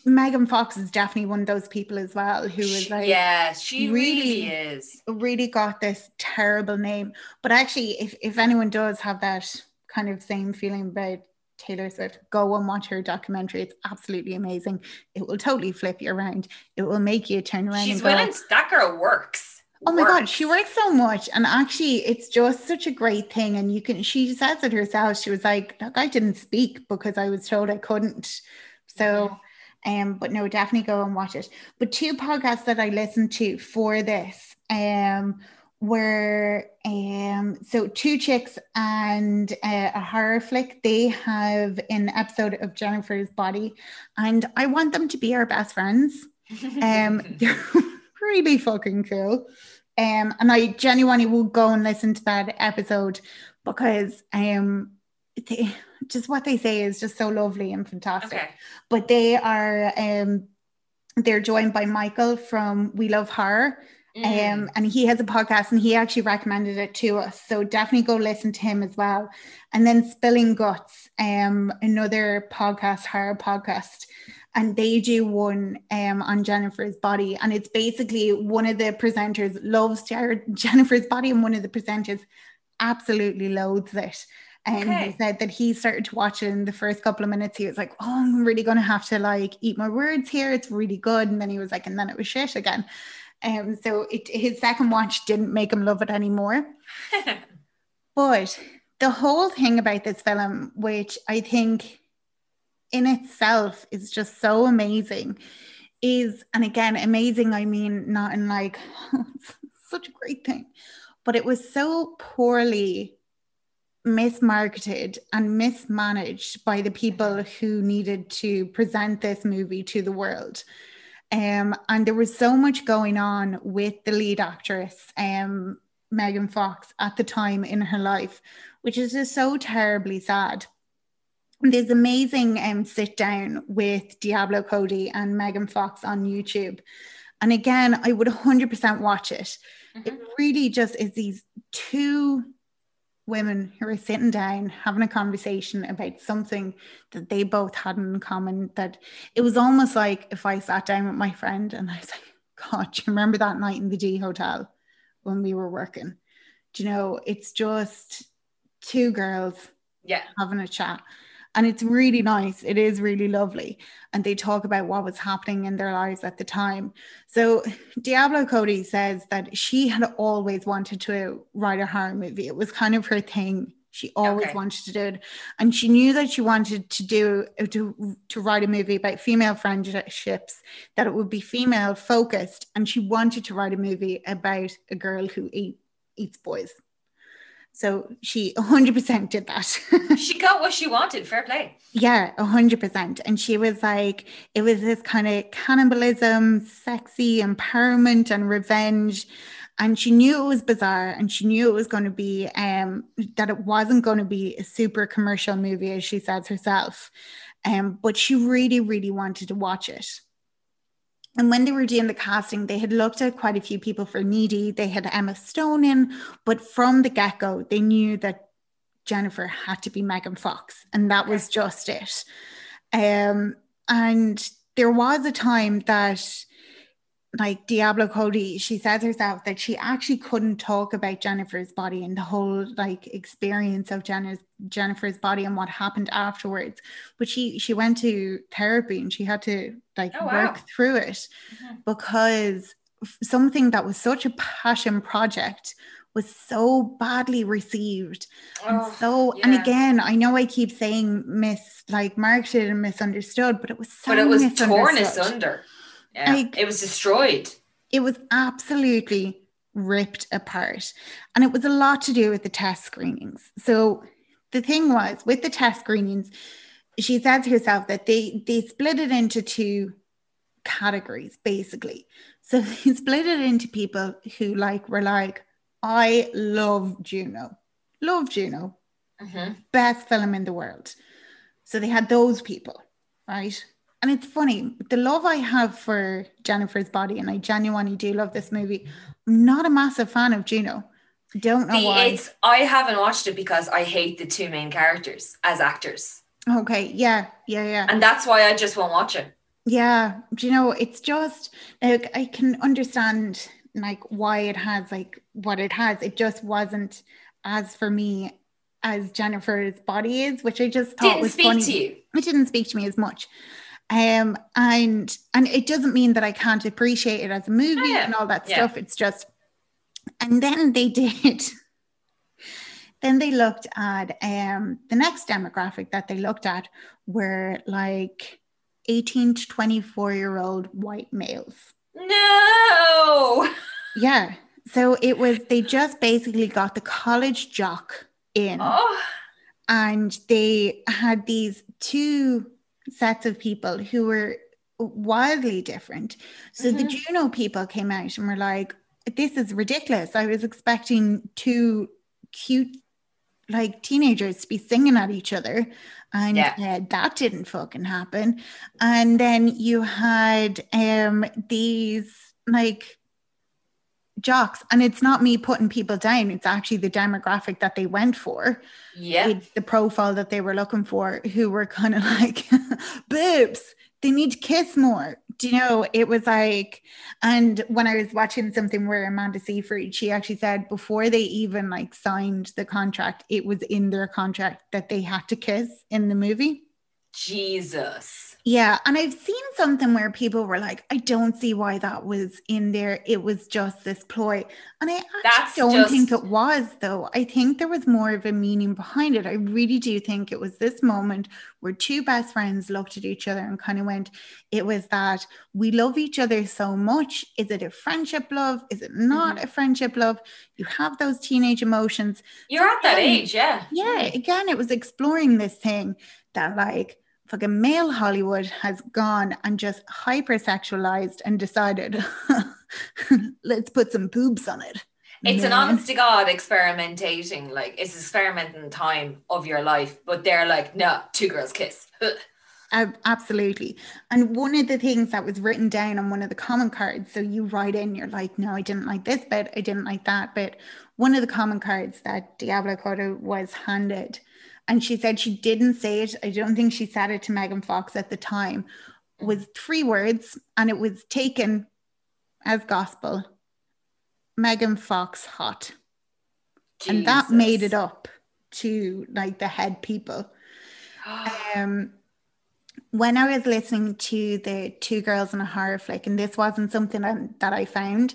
Megan Fox is definitely one of those people as well who is like yeah, she really, really- is. really got this terrible name. But actually, if, if anyone does have that kind of same feeling about Taylor Swift, go and watch her documentary. It's absolutely amazing. It will totally flip you around. It will make you turn around She's and go, willing. That girl works. Oh my god, she works so much, and actually, it's just such a great thing. And you can, she says it herself. She was like, "Look, I didn't speak because I was told I couldn't." So, um, but no, definitely go and watch it. But two podcasts that I listened to for this, um, were um, so two chicks and uh, a horror flick. They have an episode of Jennifer's Body, and I want them to be our best friends. Um, really fucking cool. Um, and I genuinely will go and listen to that episode because um, they, just what they say is just so lovely and fantastic. okay. But they are um, they're joined by Michael from We Love Her. Mm. Um, and he has a podcast and he actually recommended it to us. So definitely go listen to him as well. And then Spilling Guts, um, another podcast, horror podcast. And they do one um, on Jennifer's body. And it's basically one of the presenters loves Jennifer's body, and one of the presenters absolutely loathes it. And Okay. he said that he started to watch it in the first couple of minutes. He was like, Oh, I'm really gonna have to like eat my words here. It's really good. And then he was like, and then it was shit again. Um, so it, his second watch didn't make him love it anymore. But the whole thing about this film, which I think in itself is just so amazing, is, and again, amazing, I mean, not in like, such a great thing, but it was so poorly mismarketed and mismanaged by the people who needed to present this movie to the world. Um, and there was so much going on with the lead actress, um, Megan Fox, at the time in her life, which is just so terribly sad. There's amazing um, sit down with Diablo Cody and Megan Fox on YouTube. And again, I would 100% watch it. It Mhm. really just is these two women who are sitting down having a conversation about something that they both had in common that it was almost like if I sat down with my friend and I was like, God, do you remember that night in the D hotel when we were working? Do you know, it's just two girls Yeah. having a chat. And it's really nice. It is really lovely. And they talk about what was happening in their lives at the time. So Diablo Cody says that she had always wanted to write a horror movie. It was kind of her thing. She always Okay. wanted to do it. And she knew that she wanted to do to, to write a movie about female friendships, that it would be female focused. And she wanted to write a movie about a girl who eat, eats boys. So she 100% did that. She got what she wanted. Fair play. Yeah, hundred percent. And she was like, it was this kind of cannibalism, sexy empowerment and revenge. And she knew it was bizarre and she knew it was going to be um that it wasn't going to be a super commercial movie, as she says herself. Um, but she really, really wanted to watch it. And when they were doing the casting, they had looked at quite a few people for Needy. They had Emma Stone in, but from the get go, they knew that Jennifer had to be Megan Fox, and that was just it. Um, and there was a time that like Diablo Cody, she says herself that she actually couldn't talk about Jennifer's body and the whole like experience of Jennifer's Jennifer's body and what happened afterwards. But she she went to therapy and she had to like Oh, wow. work through it Mhm. because something that was such a passion project was so badly received and Oh, so and again i know i keep saying mis like marketed and misunderstood but it was so but it was torn asunder. Yeah. Like- it was destroyed. it was absolutely ripped apart and it was a lot to do with the test screenings so the thing was with the test screenings she says herself that they they split it into two categories basically so they split it into people who like were like i love juno love juno Mhm. best film in the world. So they had those people, right? And it's funny, the love I have for Jennifer's body, and I genuinely do love this movie. I'm not a massive fan of Juno. Don't know The- why. it's I haven't watched it because I hate the two main characters as actors, Okay, yeah, yeah, yeah. and that's why I just won't watch it. Yeah, do you know, it's just like I can understand like why it has like what it has. It just wasn't as for me as Jennifer's body is, which I just thought Didn't was speak funny. to you. it didn't speak to me as much um and and it doesn't mean that i can't appreciate it as a movie Oh, yeah. and all that Yeah. stuff it's just and then they did then they looked at um the next demographic that they looked at were like 18 to 24 year old white males No. yeah so it was they just basically got the college jock in Oh, and they had these two sets of people who were wildly different. So the Mhm. Juno people came out and were like, "This is ridiculous." I was expecting two cute, like teenagers to be singing at each other, and Yeah. uh, that didn't fucking happen. And then you had um these like jocks, and it's not me putting people down. It's actually the demographic that they went for yeah. with the profile that they were looking for who were kind of like boobs they need to kiss more do you know it was like and when i was watching something where amanda seyfried she actually said before they even like signed the contract it was in their contract that they had to kiss in the movie Jesus. Yeah, and I've seen something where people were like, I don't see why that was in there. It was just this ploy. And I That's don't just- think it was, though. I think there was more of a meaning behind it. I really do think it was this moment where two best friends looked at each other and kind of went, It was that we love each other so much. Is it a friendship love? Is it not Mm-hmm. a friendship love? You have those teenage emotions You're at that age, yeah. yeah again it was exploring this thing that like fucking male hollywood has gone and just hypersexualized and decided let's put some boobs on it It's an man. honest to God experimentating, like it's experimenting time of your life, but they're like, no, two girls kiss. Ab- absolutely and one of the things that was written down on one of the comment cards so you write in you're like no i didn't like this bit i didn't like that bit one of the comment cards that Diablo Cody was handed and she said she didn't say it. I don't think she said it to megan fox at the time. Was three words and it was taken as gospel. Megan fox hot. And that made it up to like the head people. Um when I was listening to the two girls in a horror flick, and this wasn't something that, that I found,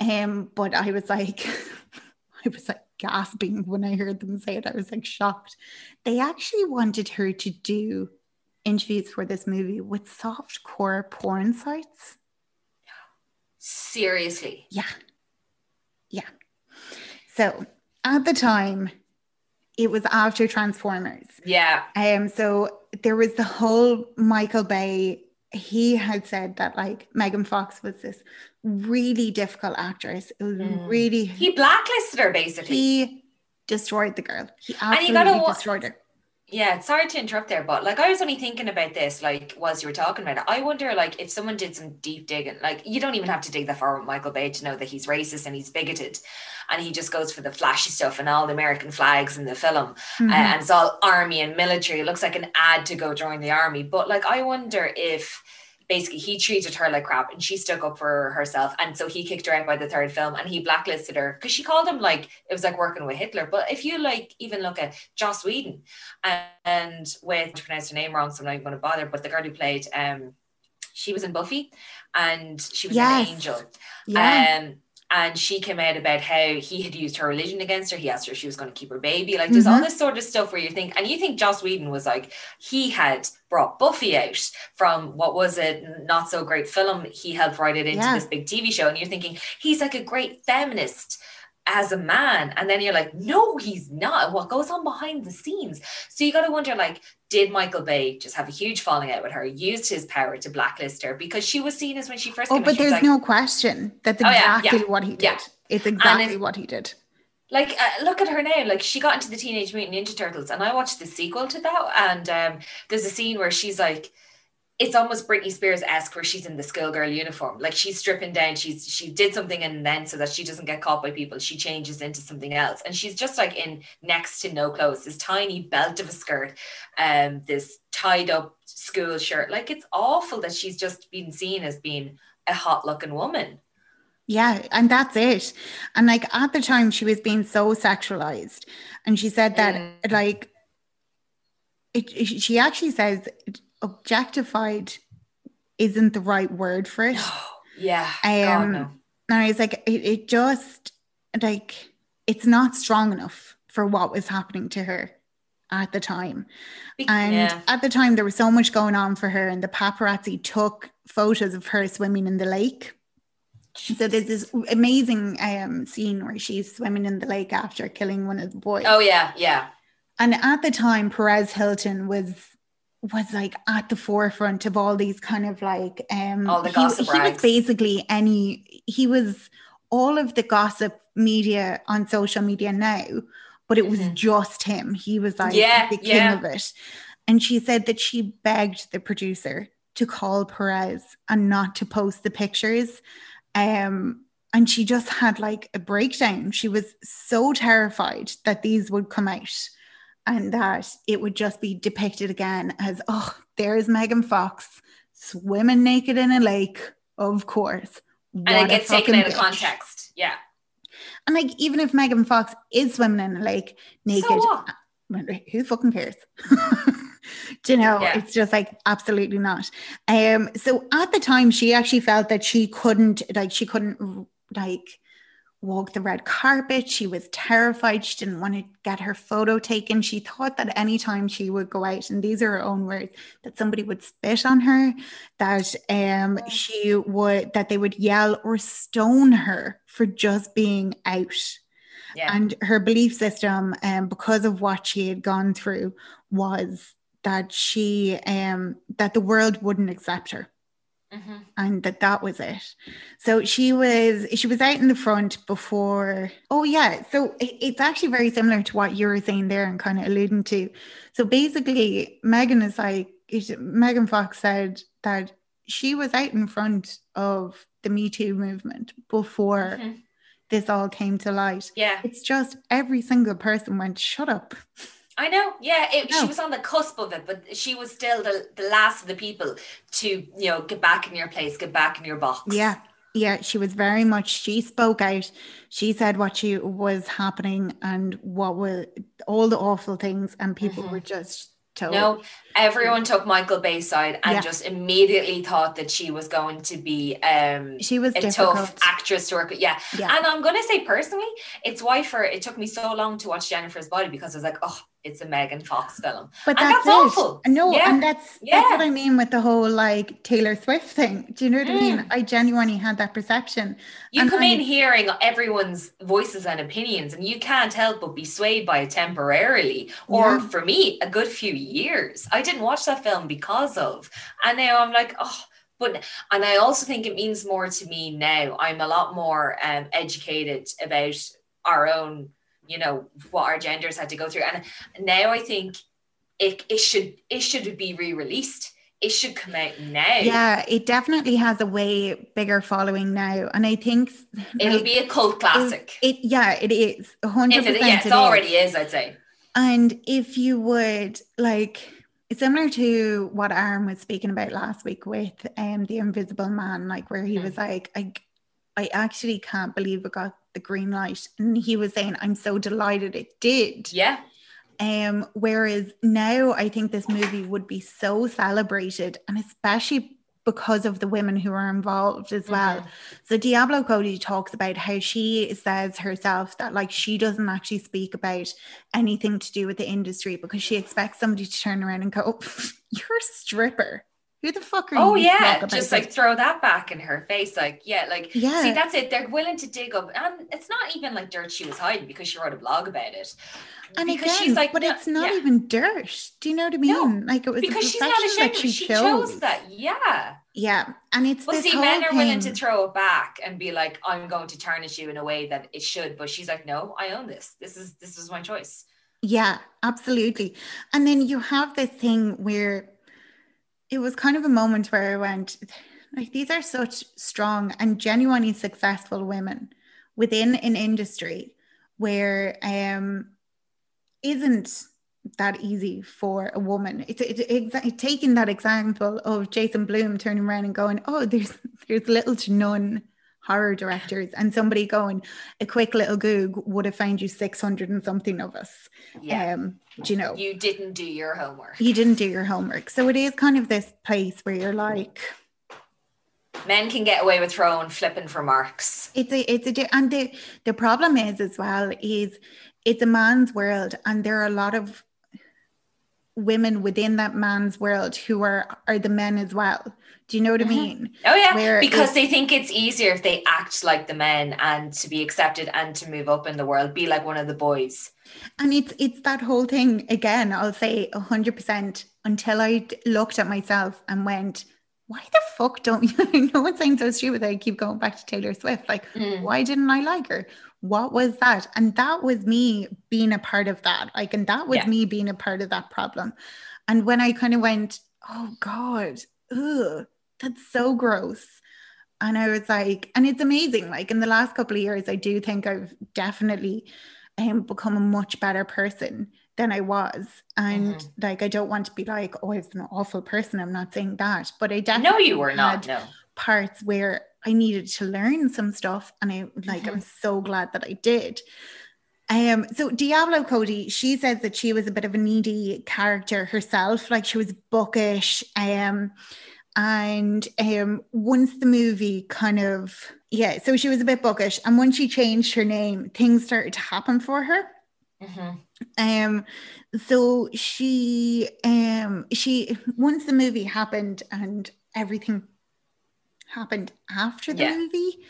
um, but I was like, I was like gasping when I heard them say it. I was like shocked. They actually wanted her to do interviews for this movie with soft core porn sites. Seriously. Yeah. Yeah. So at the time, it was after Transformers. Yeah. Um, so there was the whole Michael Bay. He had said that like Megan Fox was this really difficult actress. It was Mm. really He blacklisted her basically. he destroyed the girl. He And you gotta absolutely destroyed her. Yeah, sorry to interrupt there, but like I was only thinking about this, like whilst you were talking about it. I wonder, like, if someone did some deep digging, like you don't even have to dig that far with Michael Bay to know that he's racist and he's bigoted, and he just goes for the flashy stuff and all the American flags in the film, Mhm. uh, and it's all army and military. It looks like an ad to go join the army. But like, I wonder if basically he treated her like crap and she stuck up for herself, and so he kicked her out by the third film and he blacklisted her because she called him like it was like working with Hitler. But if you like even look at Joss Whedon and with to pronounce her name wrong, so I'm not even going to bother. But the girl who played um, she was in Buffy, and she was Yes. an angel. yeah. Um, and she came out about how he had used her religion against her. He asked her if she was going to keep her baby. Like there's all Mhm. this sort of stuff where you think, and you think Joss Whedon was like, he had brought Buffy out from what was a not so great film. He helped write it into Yeah. this big TV show. And you're thinking, he's like a great feminist as a man. And then you're like, no, he's not. What goes on behind the scenes? So you got to wonder, like, did Michael Bay just have a huge falling out with her, used his power to blacklist her because she was seen as when she first Oh, but there's like, no question. That's Oh, yeah, exactly yeah, what he did. yeah. It's exactly what he did. like uh, look at her now like she got into the teenage mutant ninja turtles and i watched the sequel to that and um there's a scene where she's like it's almost Britney Spears-esque where she's in the schoolgirl uniform. Like she's stripping down, she's she did something and then so that she doesn't get caught by people, she changes into something else. And she's just like in next to no clothes, this tiny belt of a skirt, um, this tied up school shirt. Like it's awful that she's just been seen as being a hot looking woman. Yeah, and that's it. And like at the time, she was being so sexualized, and she said that Mm. like it. She actually says objectified isn't the right word for it. yeah. God, Um, no. And I was like, it, it just like it's not strong enough for what was happening to her at the time. And yeah. at the time, there was so much going on for her, and the paparazzi took photos of her swimming in the lake. So there's this amazing um, scene where she's swimming in the lake after killing one of the boys. Oh yeah, yeah. And at the time, Perez Hilton was was like at the forefront of all these kind of like um All the he- gossip he, was basically any he was all of the gossip media on social media now, but it was Mhm. just him. He was like Yeah, the king yeah. of it. And she said that she begged the producer to call Perez and not to post the pictures. Um, and she just had like a breakdown. She was so terrified that these would come out and that it would just be depicted again as, oh, there's Megan Fox swimming naked in a lake, of course. And it gets taken out of context. Yeah. And like, even if Megan Fox is swimming in a lake naked, So what? who fucking cares? Do you know? Yeah. It's just like absolutely not. Um, so at the time, she actually felt that she couldn't, like, she couldn't, like, walk the red carpet. She was terrified. She didn't want to get her photo taken. She thought that anytime she would go out, and these are her own words, that somebody would spit on her, that um she would that they would yell or stone her for just being out Yeah. and her belief system um, because of what she had gone through was that she um that the world wouldn't accept her Mhm. and that that was it so she was she was out in the front before oh yeah so it- it's actually very similar to what you were saying there and kind of alluding to so basically megan is like it- megan fox said that she was out in front of the me too movement before Mhm. this all came to light Yeah. it's just every single person went, shut up. I know. Yeah. It, No. She was on the cusp of it, but she was still the, the last of the people to, you know, get back in your place, get back in your box. Yeah. Yeah. She was very much, she spoke out. She said what she was happening and what were all the awful things, and people Mhm. were just told. No, everyone took Michael Bay's side and Yeah. just immediately thought that she was going to be um, She was a difficult. tough actress to work with. Yeah. Yeah. And I'm gonna say personally, it's why for it took me so long to watch Jennifer's Body because I was like, oh, it's a Megan Fox film. But And that's, that's awful. No, Yeah. and that's that's what I mean with the whole like Taylor Swift thing. Do you know what I mean? Mm. I genuinely had that perception. You And come I- in hearing everyone's voices and opinions, and you can't help but be swayed by it temporarily. Or Yeah. for me, a good few years. I didn't watch that film because of. And now I'm like, oh, but and I also think it means more to me now. I'm a lot more um, educated about our own, you know, what our genders had to go through. And now I think it, it should it should be re-released it should come out now Yeah, it definitely has a way bigger following now. And I think it'll like, be a cult classic It, yeah, it is. a hundred if it, yeah, it it is. already is i'd say And if you would like similar to what Aaron was speaking about last week with um the invisible man, like where he Mm. was like, I I actually can't believe it got the green light. And he was saying, I'm so delighted it did. yeah Um, whereas now I think this movie would be so celebrated, and especially because of the women who are involved as well. Mhm. So Diablo Cody talks about how she says herself that like she doesn't actually speak about anything to do with the industry because she expects somebody to turn around and go, oh, "You're a stripper. Who the fuck are oh, you?" Oh yeah, just this?" like throw that back in her face, like yeah, like Yeah. See, that's it. They're willing to dig up, and it's not even like dirt she was hiding because she wrote a blog about it. and because again, she's like, but no- it's not yeah. even dirt. Do you know what I mean? No, like it was because she's not ashamed. she. She chose. chose that. Yeah. Yeah, and it's Well, this see, men are willing to throw it back and be like, "I'm going to tarnish you in a way that it should," but she's like, "No, I own this. This is this is my choice." Yeah, absolutely. And then you have this thing where it was kind of a moment where I went, like, these are such strong and genuinely successful women within an industry where um isn't that easy for a woman. It's it, exa- taking that example of Jason Blum turning around and going, "Oh, there's there's little to none horror directors," and somebody going, "A quick little Goog would have found you six hundred and something of us." Yeah, Um, do you know? you didn't do your homework. you didn't do your homework. So it is kind of this place where you're like, Men can get away with throwing flipping for marks. it's a, it's a, and the, the problem is as well is it's a man's world and there are a lot of women within that man's world who are, are the men as well. Do you know what Mhm. I mean? Oh yeah, Where because they think it's easier if they act like the men and to be accepted and to move up in the world, be like one of the boys. And it's, it's that whole thing again, I'll say a hundred percent until I looked at myself and went, why the fuck don't you, I know it sounds so stupid that I keep going back to Taylor Swift. Like, Mm. why didn't I like her? What was that? And that was me being a part of that. Like, and that was Yeah. me being a part of that problem. And when I kind of went, oh God, ugh, that's so gross. And I was like, and it's amazing. Like in the last couple of years, I do think I've definitely um, become a much better person than I was. And Mhm. like, I don't want to be like, oh, I was an awful person. I'm not saying that, but I definitely No, you were not. No. parts where I needed to learn some stuff, and I like I'm so glad that I did. Um, so Diablo Cody, she says that she was a bit of a needy character herself, like she was bookish. Um, and um, once the movie kind of yeah, so she was a bit bookish, and when she changed her name, things started to happen for her. Mhm. Um, so she um she once the movie happened and everything happened after the Yeah. movie,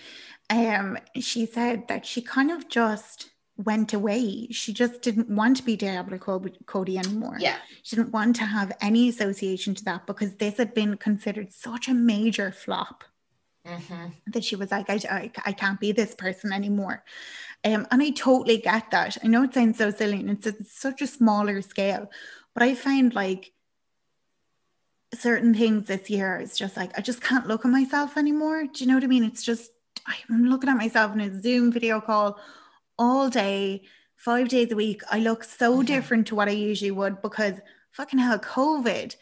um, she said that she kind of just went away. She just didn't want to be Diablo Cody anymore. Yeah. She didn't want to have any association to that because this had been considered such a major flop Mhm. that she was like, I, I, I can't be this person anymore. Um, and I totally get that. I know it sounds so silly and it's, it's such a smaller scale, but I find like certain things this year, it's just like, I just can't look at myself anymore. Do you know what I mean? It's just, I'm looking at myself in a Zoom video call all day, five days a week. I look so Mhm. different to what I usually would because fucking hell, COVID.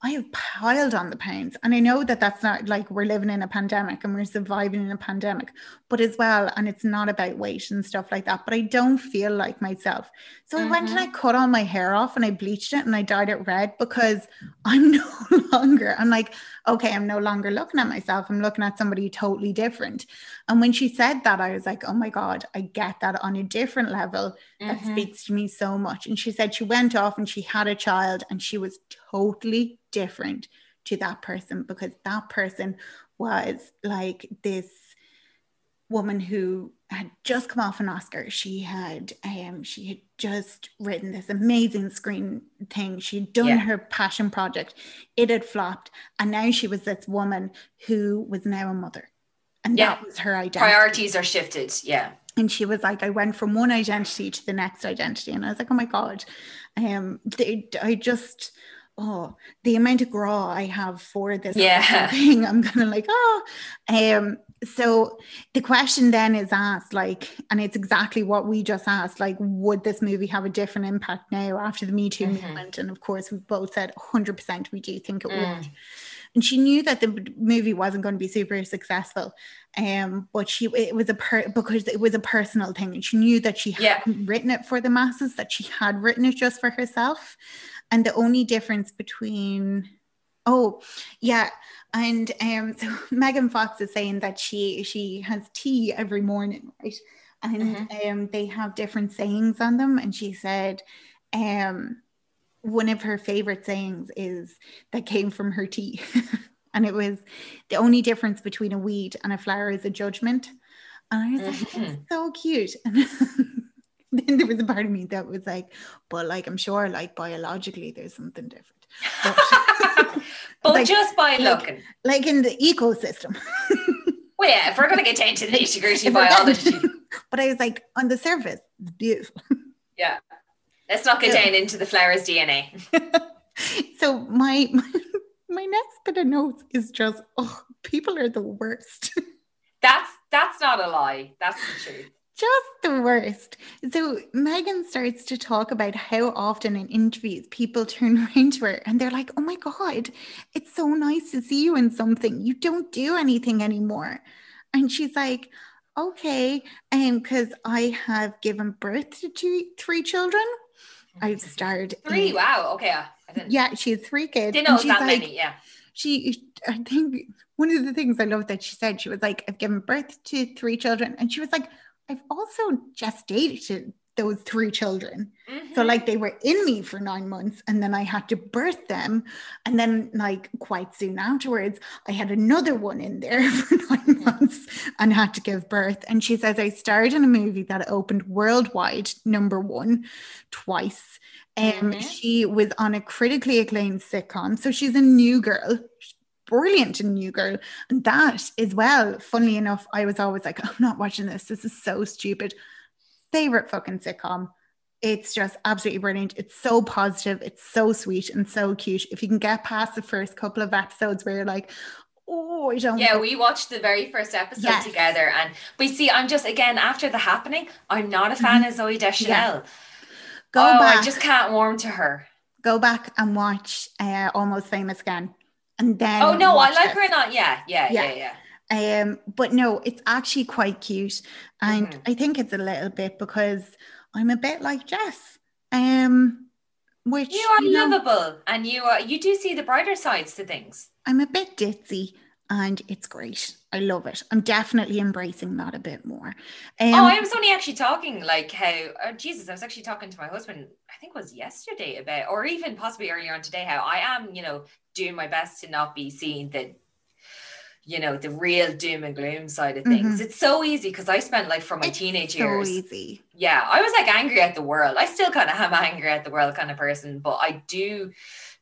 I have piled on the pounds. And I know that that's not like we're living in a pandemic and we're surviving in a pandemic, but as well, and it's not about weight and stuff like that, but I don't feel like myself. So I went and I mm-hmm. cut all my hair off and I bleached it and I dyed it red because I'm no longer, I'm like, okay, I'm no longer looking at myself. I'm looking at somebody totally different. And when she said that, I was like, oh my God, I get that on a different level that Mhm. speaks to me so much. And she said she went off and she had a child and she was totally different to that person because that person was like this woman who had just come off an Oscar. She had um she had just written this amazing screen thing. She'd done Yeah. her passion project. It had flopped. And now she was this woman who was now a mother. And Yeah. that was her identity. Priorities are shifted. Yeah. and she was like, I went from one identity to the next identity. And I was like, oh my God. Um, they, I just, oh, the amount of graw I have for this Yeah. thing, I'm kind of like, oh. Um, so the question then is asked, like, and it's exactly what we just asked, like, would this movie have a different impact now after the Me Too Mhm. movement? And of course, we both said 100% we do think it Mm. would. And she knew that the movie wasn't going to be super successful. Um, but she it was a per because it was a personal thing, and she knew that she Yeah. hadn't written it for the masses, that she had written it just for herself. And the only difference between oh yeah, and um so Megan Fox is saying that she she has tea every morning, right? And um they have different sayings on them, and she said um one of her favorite sayings is that came from her tea. and it was the only difference between a weed and a flower is a judgment. And I was like, Mhm. it's so cute. And then there was a part of me that was like, but like I'm sure like biologically there's something different. But, but Like- just by looking. like in the ecosystem. Well, yeah, if we're going to get into the nitty gritty If we're getting- biology, but I was like, on the surface, it's beautiful. yeah. Let's not get Yeah. down into the flower's DNA. so my, my my next bit of notes is just oh people are the worst That's that's not a lie. That's the truth. Just the worst so megan starts to talk about how often in interviews people turn around to her and they're like oh my god it's so nice to see you in something you don't do anything anymore and she's like okay um, and because i have given birth to two three children i've starred Three. in- Wow. Okay. I didn't. yeah she has three kids Didn't know she's that like, many. Yeah. she i think one of the things i love that she said she was like i've given birth to three children and she was like i've also gestated those three children. So Mhm. like they were in me for nine months and then i had to birth them. And then like quite soon afterwards i had another one in there for nine months and had to give birth. And she says i starred in a movie that opened worldwide number one twice. Um, Mhm. she was on a critically acclaimed sitcom. So she's a new girl. She's brilliant in new girl and that as well funnily enough i was always like i'm not watching this this is so stupid favorite fucking sitcom it's just absolutely brilliant. It's so positive. It's so sweet and so cute. If you can get past the first couple of episodes where you're like, oh, I don't Yeah, know. we watched the very first episode Yes. together, and we see. I'm just again after the happening. I'm not a fan of Zooey Deschanel. Mm-hmm. go oh, back, I just can't warm to her. go back and watch uh, Almost Famous again. And then Oh no, I like this. her or not. Yeah, yeah, Yeah. yeah, yeah. Um, but no, it's actually quite cute. And Mhm. I think it's a little bit because I'm a bit like Jess. Um, which You are know, lovable, and you are. You do see the brighter sides to things. I'm a bit ditzy and it's great. I love it. I'm definitely embracing that a bit more. Um, oh, I was only actually talking like how. Oh, Jesus, I was actually talking to my husband. I think it was yesterday about, or even possibly earlier on today, how I am. You know, doing my best to not be seeing the. You know the real doom and gloom side of things. Mhm. It's so easy because I spent like from my it's teenage so years. easy. yeah, I was like angry at the world. I still kind of am angry at the world kind of person, but I do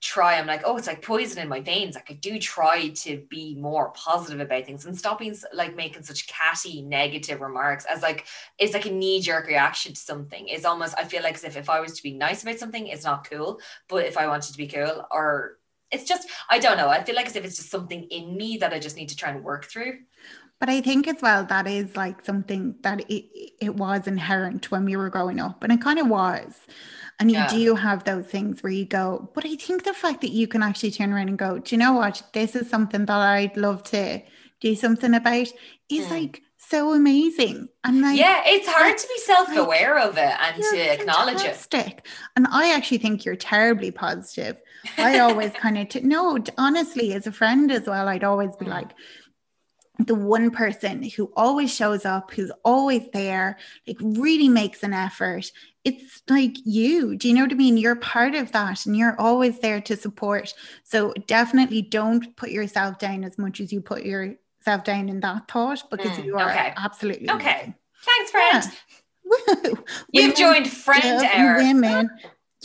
try. I'm like, oh, it's like poison in my veins. Like I do try to be more positive about things and stop being like making such catty negative remarks as like it's like a knee jerk reaction to something. It's almost I feel like as if if I was to be nice about something, it's not cool. But if I wanted to be cool or it's just I don't know. I feel like as if it's just something in me that I just need to try and work through. But I think as well that is like something that it, it was inherent when we were growing up, and it kind of was. And you Yeah. do have those things where you go, but I think the fact that you can actually turn around and go, do you know what? This is something that I'd love to do something about is Mm. like so amazing. And like, yeah, it's hard to be self-aware of it and to acknowledge it. And I actually think you're terribly positive. I always kind of, t- no, honestly, as a friend as well, I'd always be Mm. like, the one person who always shows up, who's always there, like really makes an effort. It's like you. Do you know what I mean? You're part of that and you're always there to support. So definitely don't put yourself down as much as you put yourself down in that thought because Mm, you are okay. absolutely Okay. amazing. Thanks, friend. Yeah. Woo. You've joined Friend Hour. Women.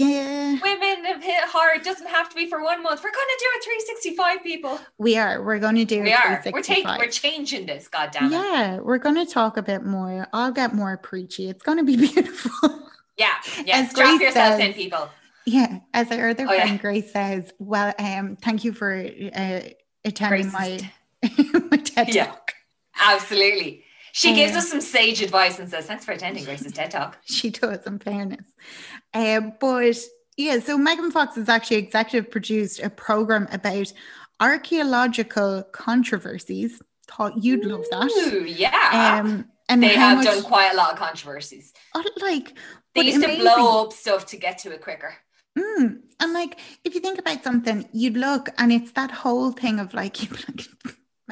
Yeah, Women have hit hard. Doesn't have to be for one month. We're gonna do it 365 people. we are. We're going to do. We a are. We're taking. We're changing this. God damn it. Yeah, we're going to talk a bit more. I'll get more preachy. It's going to be beautiful. Yeah. Yeah. As Strap yourself in, people. yeah, as our other Oh, yeah. friend Grace says, well, um, thank you for uh, attending my my TED Yeah. talk. Absolutely. She gives Um, us some sage advice and says, "Thanks for attending Grace's TED Talk." She does, in fairness. Um, but yeah, so Megan Fox has actually executive produced a program about archaeological controversies. Thought you'd love that. Ooh, yeah. Um, and they have much, done quite a lot of controversies. oh, like They used to blow up stuff to get to it quicker. Mm, and like, if you think about something, you'd look, and it's that whole thing of like, like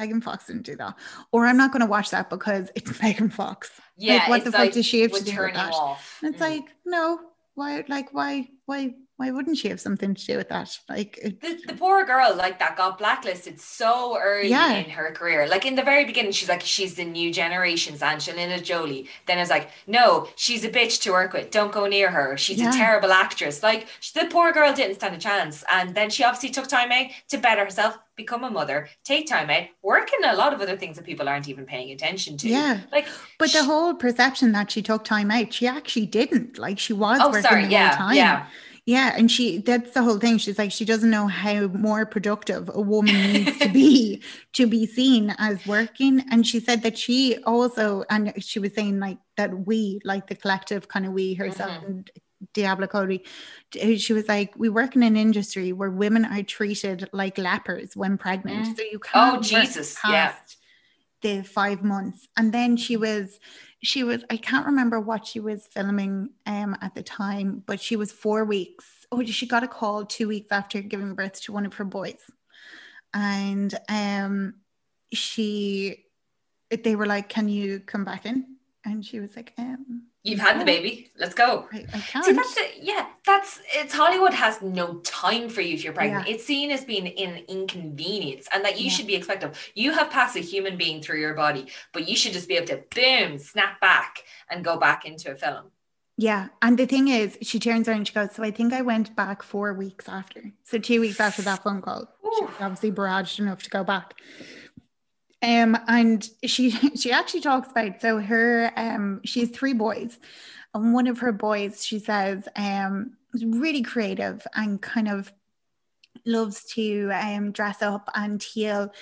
Megan Fox didn't do that, or I'm not going to watch that because it's Megan Fox. Yeah, like, what the fuck does she have to do with that? off. And it's Mm. like, no, why? Like, why? Why? Why wouldn't she have something to do with that? Like, it- the, the poor girl like that got blacklisted so early Yeah. in her career. Like in the very beginning, she's like, she's the new generation's Angelina Jolie. Then it's like, no, she's a bitch to work with. Don't go near her. She's Yeah. a terrible actress. Like the poor girl didn't stand a chance. And then she obviously took time out to better herself, become a mother, take time out, work in a lot of other things that people aren't even paying attention to. yeah. Like, But the whole perception that she took time out, she actually didn't. Like, she was oh, working sorry, the whole yeah, time. yeah. Yeah, and she that's the whole thing. She's like she doesn't know how more productive a woman needs to be to be seen as working. And she said that she also and she was saying like that we, like the collective kind of we herself Mhm. and Diablo Cody, she was like, we work in an industry where women are treated like lepers when pregnant. Mm. So you can't Oh Jesus, yeah. the five months. And then she was she was i can't remember what she was filming um at the time but she was four weeks oh she got a call two weeks after giving birth to one of her boys. And um she they were like can you come back in? And she was like um You've had the baby. Let's go. I, I can't See, that's it. Yeah, that's it's Hollywood has no time for you if you're pregnant. Yeah. It's seen as being an inconvenience and that you Yeah. should be expected. You have passed a human being through your body, but you should just be able to boom, snap back and go back into a film. yeah and the thing is she turns around and she goes so i think i went back four weeks after so two weeks after that phone call she Ooh. was obviously barraged enough to go back um and she she actually talks about so her um she has three boys and one of her boys she says um is really creative and kind of loves to um dress up and he'll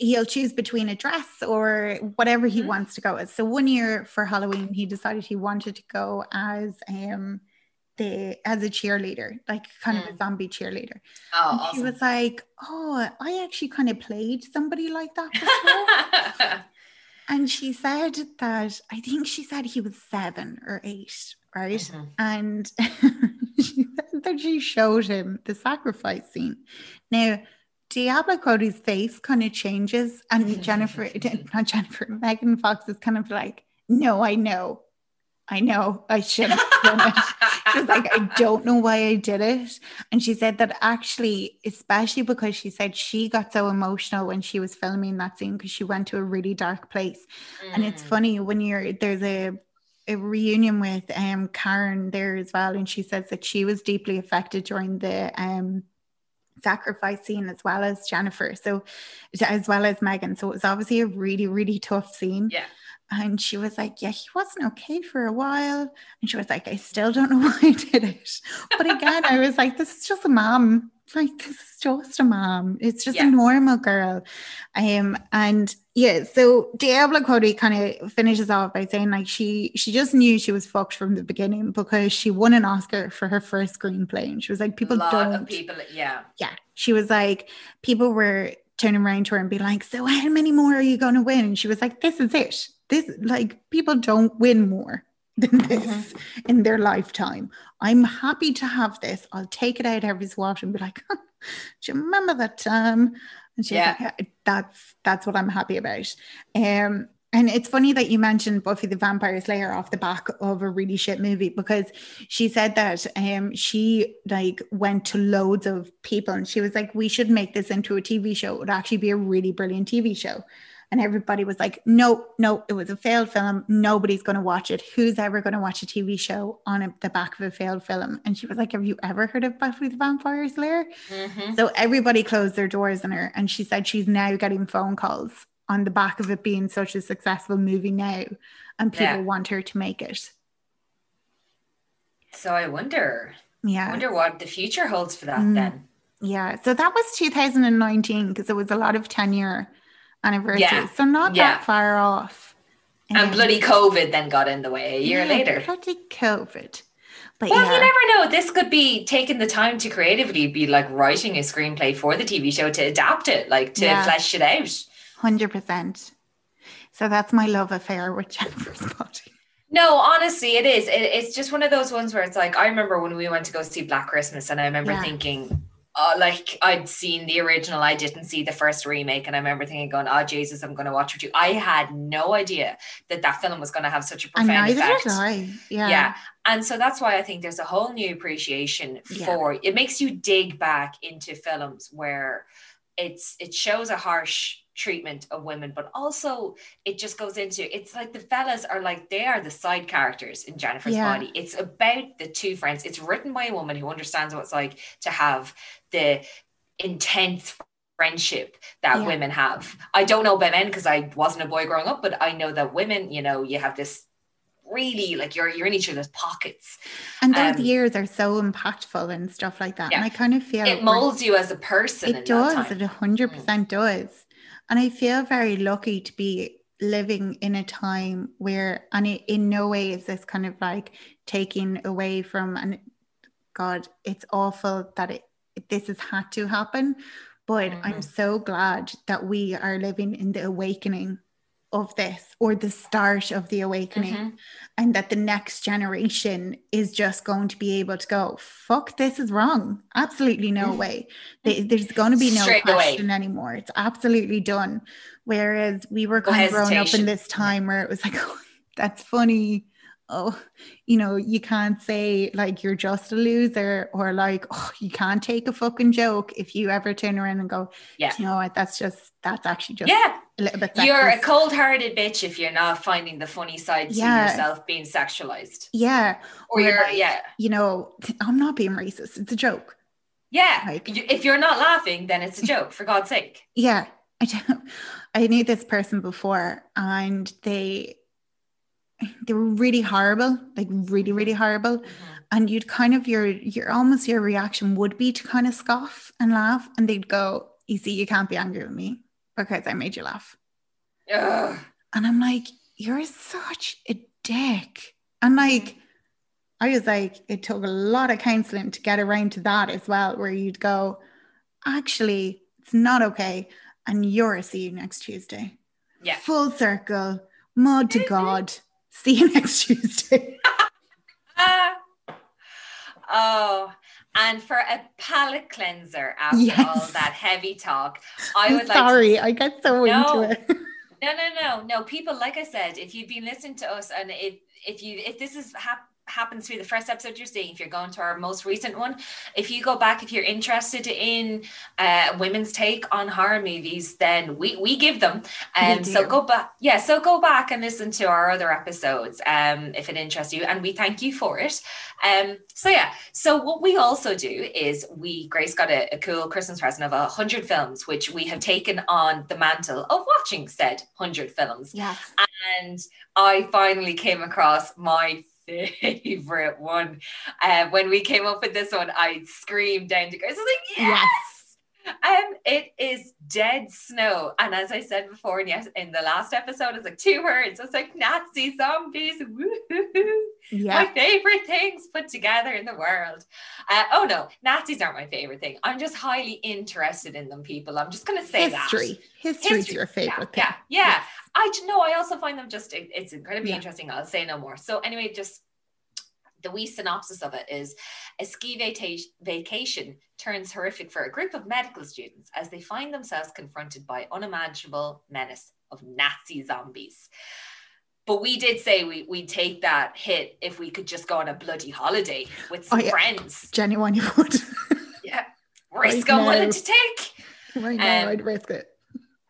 he'll choose between a dress or whatever he Mhm. wants to go as so one year for halloween he decided he wanted to go as um the as a cheerleader like kind of a zombie cheerleader Oh, and she was like, "Oh, I actually kind of played somebody like that before." and she said that I think she said he was seven or eight, right? Mhm. And she said that she showed him the sacrifice scene. Now, Diablo Cody's face kind of changes, and Jennifer, not Jennifer, Megan Fox is kind of like, "No, I know, I know, I should have done it." She was like, I don't know why I did it. And she said that actually, especially because she said she got so emotional when she was filming that scene because she went to a really dark place. And it's Mm. funny when you're there's a a reunion with um Karyn there as well, and she says that she was deeply affected during the um sacrifice scene as well as Jennifer. So as well as Megan. So it was obviously a really, really tough scene. Yeah. And she was like, Yeah, he wasn't okay for a while. And she was like, I still don't know why I did it. But again, I was like, This is just a mom. Like, this is just a mom. It's just Yeah. a normal girl. Um, and yeah, so Diablo Cody kind of finishes off by saying like she she just knew she was fucked from the beginning because she won an Oscar for her first screenplay. And she was like, people a lot don't of people, yeah. yeah, she was like, people were turning around to her and be like, so how many more are you going to win? And she was like, this is it. This like people don't win more than this in their lifetime. I'm happy to have this. I'll take it out every so often and be like, do you remember that time? And she's Yeah. like, yeah, that's that's what I'm happy about. Um, and it's funny that you mentioned Buffy the Vampire Slayer off the back of a really shit movie because she said that um she like went to loads of people and she was like, we should make this into a TV show. It would actually be a really brilliant TV show. And everybody was like, no, no, it was a failed film. Nobody's going to watch it. Who's ever going to watch a TV show on a, the back of a failed film? And she was like, have you ever heard of Buffy the Vampire Slayer? Mhm. So everybody closed their doors on her. And she said she's now getting phone calls on the back of it being such a successful movie now. And people Yeah. want her to make it. So I wonder, I Yeah. wonder what the future holds for that Mm. then. Yeah. So that was 2019 because it was a lot of 10 year anniversary. Yeah. So not Yeah. that far off. And Um, bloody COVID then got in the way a year yeah, later. Bloody COVID. But Well, yeah. you never know. This could be taking the time to creatively be like writing a screenplay for the TV show to adapt it, like to Yeah. flesh it out. Hundred percent. So that's my love affair with Jennifer's body. No, honestly, it is. It, it's just one of those ones where it's like I remember when we went to go see Black Christmas, and I remember Yeah. thinking, oh, like I'd seen the original, I didn't see the first remake, and I remember thinking, going, "Oh Jesus, I'm going to watch it too." I had no idea that that film was going to have such a And profound neither effect. did I. Yeah. Yeah. And so that's why I think there's a whole new appreciation Yeah. for it makes you dig back into films where it's it shows a harsh treatment of women, but also it just goes into it's like the fellas are like they are the side characters in Jennifer's Yeah. body. It's about the two friends. It's written by a woman who understands what it's like to have the intense friendship that Yeah. women have. I don't know about men because I wasn't a boy growing up, but I know that women, you know, you have this really like you're you're in each other's pockets. And those Um, years are so impactful and stuff like that. Yeah. And I kind of feel It molds you as a person. It does. Mm. It a hundred percent does. And I feel very lucky to be living in a time where, and it, in no way is this kind of like taking away from, and God, it's awful that it this has had to happen. But I'm Mhm. so glad that we are living in the awakening of this or the start of the awakening Mhm. and that the next generation is just going to be able to go fuck this is wrong absolutely no way there's going to be no. Straight away. question anymore it's absolutely done whereas we were No kind of growing up in this time where it was like oh, that's funny oh you know you can't say like you're just a loser or like oh you can't take a fucking joke if you ever turn around and go Yeah. you know what? That's just that's actually just Yeah, a little bit you're a cold-hearted bitch if you're not finding the funny side to yourself being sexualized, yeah. Or Or you're like- yeah, you know i'm not being racist. It's a joke. Yeah. Like- if you're not laughing, then it's a joke. For God's sake. Yeah, I don't, I knew this person before, and they they were really horrible, like really, really horrible. Mm-hmm. And you'd kind of your your almost your reaction would be to kind of scoff and laugh, and they'd go, "You see, you can't be angry with me because I made you laugh." Ugh. And I'm like, "You're such a dick," and mm-hmm. like. I was like, it took a lot of counseling to get around to that as well, where you'd go, actually, it's not okay. And you're a see you next Tuesday. Yeah. Full circle, mud to God. See you next Tuesday. Oh, and for a palate cleanser after Yes. all that heavy talk, I I'm would like to sorry, I get so No. into it. No, no, no, no. People, like I said, if you've been listening to us, and if if you if this is hap- happens to be the first episode you're seeing, if you're going to our most recent one, if you go back, if you're interested in uh, women's take on horror movies, then we we give them. Um, so go back, yeah. So go back and listen to our other episodes, um, if it interests you, and we thank you for it. Um, so yeah. So what we also do is we Grace got a, a cool Christmas present of a hundred films, which we have taken on the mantle of watching said hundred films. Yes. And I finally came across my favorite one. Uh, when we came up with this one, I screamed down to Grace. I was like, yes. Um, it is Dead Snow. And as I said before, and yes, in the last episode, it's like two words. It's like Nazi zombies. Yeah. My favorite things put together in the world. Uh, oh no, Nazis aren't my favorite thing. I'm just highly interested in them, people. I'm just going to say that. History. History's History, your favorite yeah, thing. Yeah, yeah. I j- no, I also find them just it- it's incredibly Yeah. interesting. I'll say no more. So anyway, just the wee synopsis of it is a ski vata- vacation turns horrific for a group of medical students as they find themselves confronted by unimaginable menace of Nazi zombies. But we did say we we'd take that hit if we could just go on a bloody holiday with some Oh, yeah. friends. Genuinely would. Yeah. Risk Right I'm willing to take. right now, Um, I'd risk it.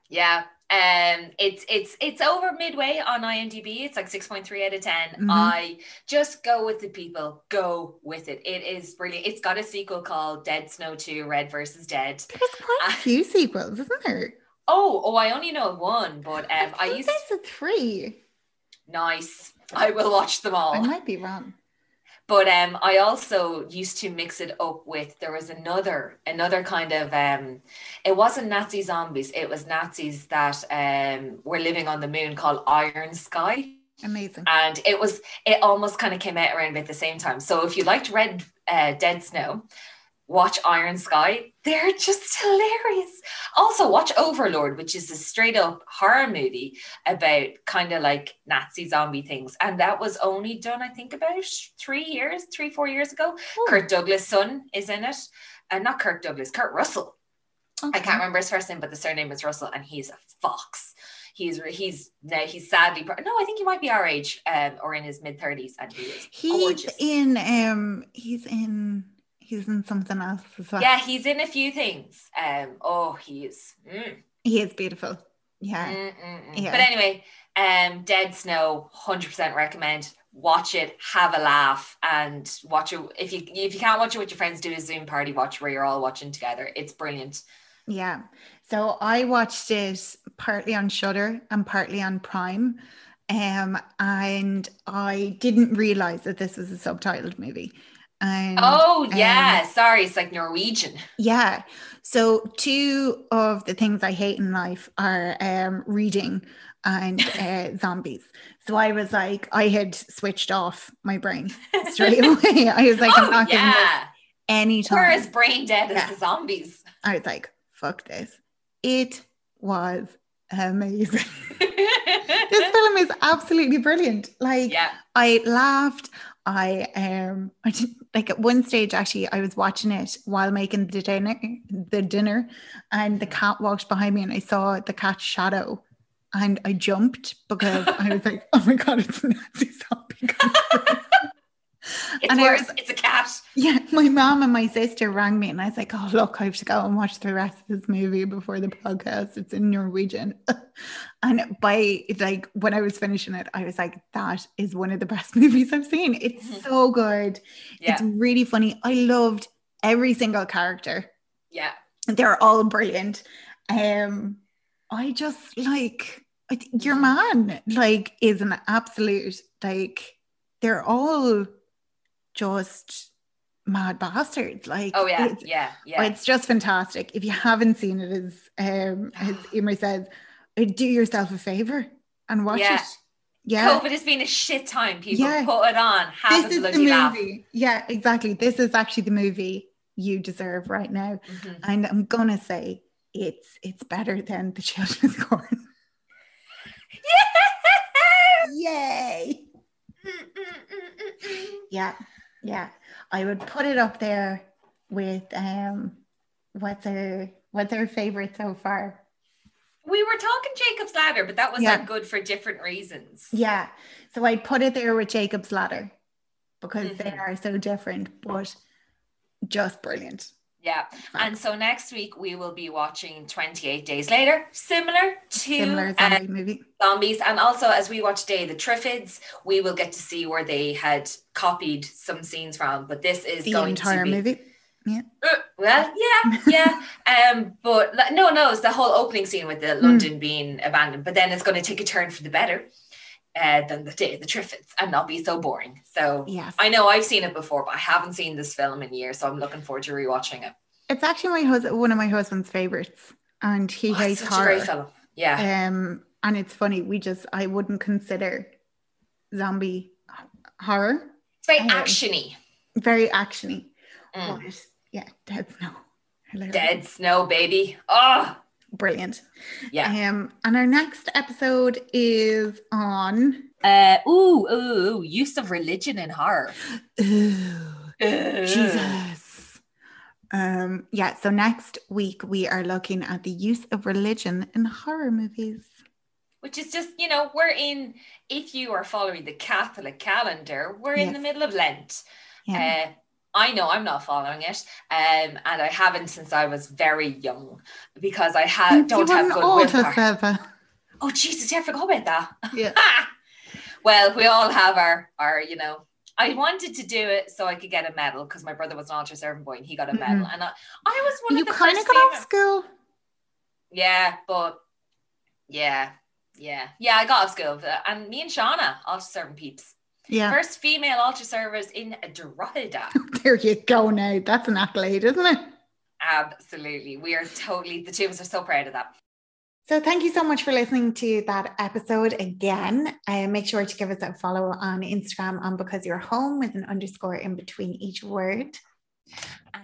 Yeah. Um, it's it's it's over midway on IMDb. It's like six point three out of 10 Mhm. I just go with the people. Go with it. It is brilliant. It's got a sequel called Dead Snow Two: Red versus Dead. There's quite a few sequels, isn't there? Oh, oh, I only know one, but um, I think used there's a three. nice. I will watch them all. I might be wrong. But um i also used to mix it up with there was another another kind of um it wasn't nazi zombies it was nazis that um were living on the moon called iron sky Amazing. and it was it almost kind of came out around about the same time so if you liked red uh, dead snow watch iron sky they're just hilarious. Also watch overlord which is a straight up horror movie about kind of like nazi zombie things. And that was only done i think about three years three four years ago. Oh, kurt douglas son is in it. And not kurt douglas kurt russell. I can't remember his first name, but the surname is Russell, and he's a fox. He's he's now he's sadly pro- no, I think he might be our age, um, or in his mid thirties, and he is He's gorgeous. in um he's in he's in something else as well. yeah, he's in a few things. Um, oh, he is. Mm, He is beautiful. Yeah. mm, mm, mm. Yeah. But anyway, um, Dead Snow, hundred percent recommend. Watch it, have a laugh, and watch it. If you if you can't watch it with your friends, do a Zoom party watch where you're all watching together. It's brilliant. Yeah. So I watched it partly on Shudder and partly on Prime. Um, and I didn't realize that this was a subtitled movie. And oh um, yeah, sorry, it's like Norwegian. Yeah. So two of the things I hate in life are um, reading and uh, zombies. So I was like, I had switched off my brain straight away. I was like, oh, I'm not giving this yeah. any time. We're as brain dead Yeah. as the zombies. I was like, fuck this. It was amazing. this film is absolutely brilliant. Like yeah. I laughed. I um I did, like at one stage actually I was watching it while making the dinner the dinner and the cat walked behind me and I saw the cat's shadow and I jumped because I was like, oh my god, it's Nazi zombie. coming through." It's And worse. was- it's a cat. yeah, my mom and my sister rang me and I was like, oh look, I have to go and watch the rest of this movie before the podcast. It's in Norwegian. and by like when I was finishing it, I was like, that is one of the best movies I've seen. It's Mhm. so good. Yeah. It's really funny. I loved every single character. Yeah. They're all brilliant. Um, I just like I th- your Mm-hmm. man like is an absolute like they're all just mad bastards. Like Oh yeah. it's, Yeah. Yeah. it's just fantastic. If you haven't seen it, as um as Emer says, uh, do yourself a favor and watch Yeah. it. Yeah. COVID has been a shit time. People Yeah. put it on. Have this a is the bloody laugh. movie. Yeah, exactly. This is actually the movie you deserve right now. Mhm. And I'm gonna say it's it's better than the children's corn. Yay! Mm, mm, mm, mm, mm. Yeah, yeah. I would put it up there with um what's our what's our favorite so far? we were talking Jacob's Ladder, but that was Yeah. like good for different reasons. Yeah. So I'd put it there with Jacob's Ladder because they Mhm. are so different, but just brilliant. Yeah. And so next week we will be watching 28 Days Later, similar to Similar uh, zombie movie. zombies. And also, as we watch Day the Triffids, we will get to see where they had copied some scenes from. But this is The going entire to be movie. Uh, well, yeah, yeah. um, but no, no, it's the whole opening scene with Hmm. the London being abandoned. But then it's going to take a turn for the better uh, than the Day of the Triffids and not be so boring. So Yes. I know I've seen it before, but I haven't seen this film in years, so I'm looking forward to rewatching it. It's actually my husband one of my husband's favorites. And he Oh, hates horror. Yeah. Um, and it's funny, we just I wouldn't consider zombie horror It's very um, actiony. very actiony. Mm. Yeah, Dead Snow. Dead snow, baby. Oh, Brilliant. yeah. Um, and our next episode is on Uh, ooh, ooh, ooh, use of religion in horror. Ooh, Ugh. Jesus. Um, yeah, so next week we are looking at the use of religion in horror movies. Which is just, you know, we're in, if you are following the Catholic calendar, we're in the middle of Lent. Yeah. Uh, I know I'm not following it, um, and I haven't since I was very young because I ha- don't have good willpower. Oh Jesus, yeah, I forgot about that. Yeah. well, we all have our our, you know. I wanted to do it so I could get a medal because my brother was an altar serving boy and he got a medal. Mhm. And I, I was one You of the kind of got off school. Yeah, but yeah, yeah, yeah. I got off school, and me and Shauna, altar serving peeps, Yeah. first female altar servers in Drogheda. There you go now. That's an accolade, isn't it? Absolutely, we are totally the two of us are so proud of that. So thank you so much for listening to that episode again. Uh, make sure to give us a follow on Instagram on because you're home with an underscore in between each word.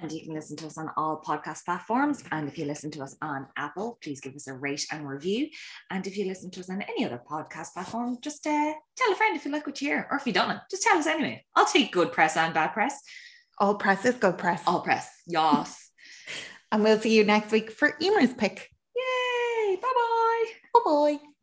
And you can listen to us on all podcast platforms. And if you listen to us on Apple, please give us a rate and review. And if you listen to us on any other podcast platform, just uh, tell a friend if you like what you hear, or if you don't, just tell us anyway. I'll take good press and bad press. All press is good press. All press. Yas. And we'll see you next week for Emer's pick. Yay. Bye bye. Bye bye.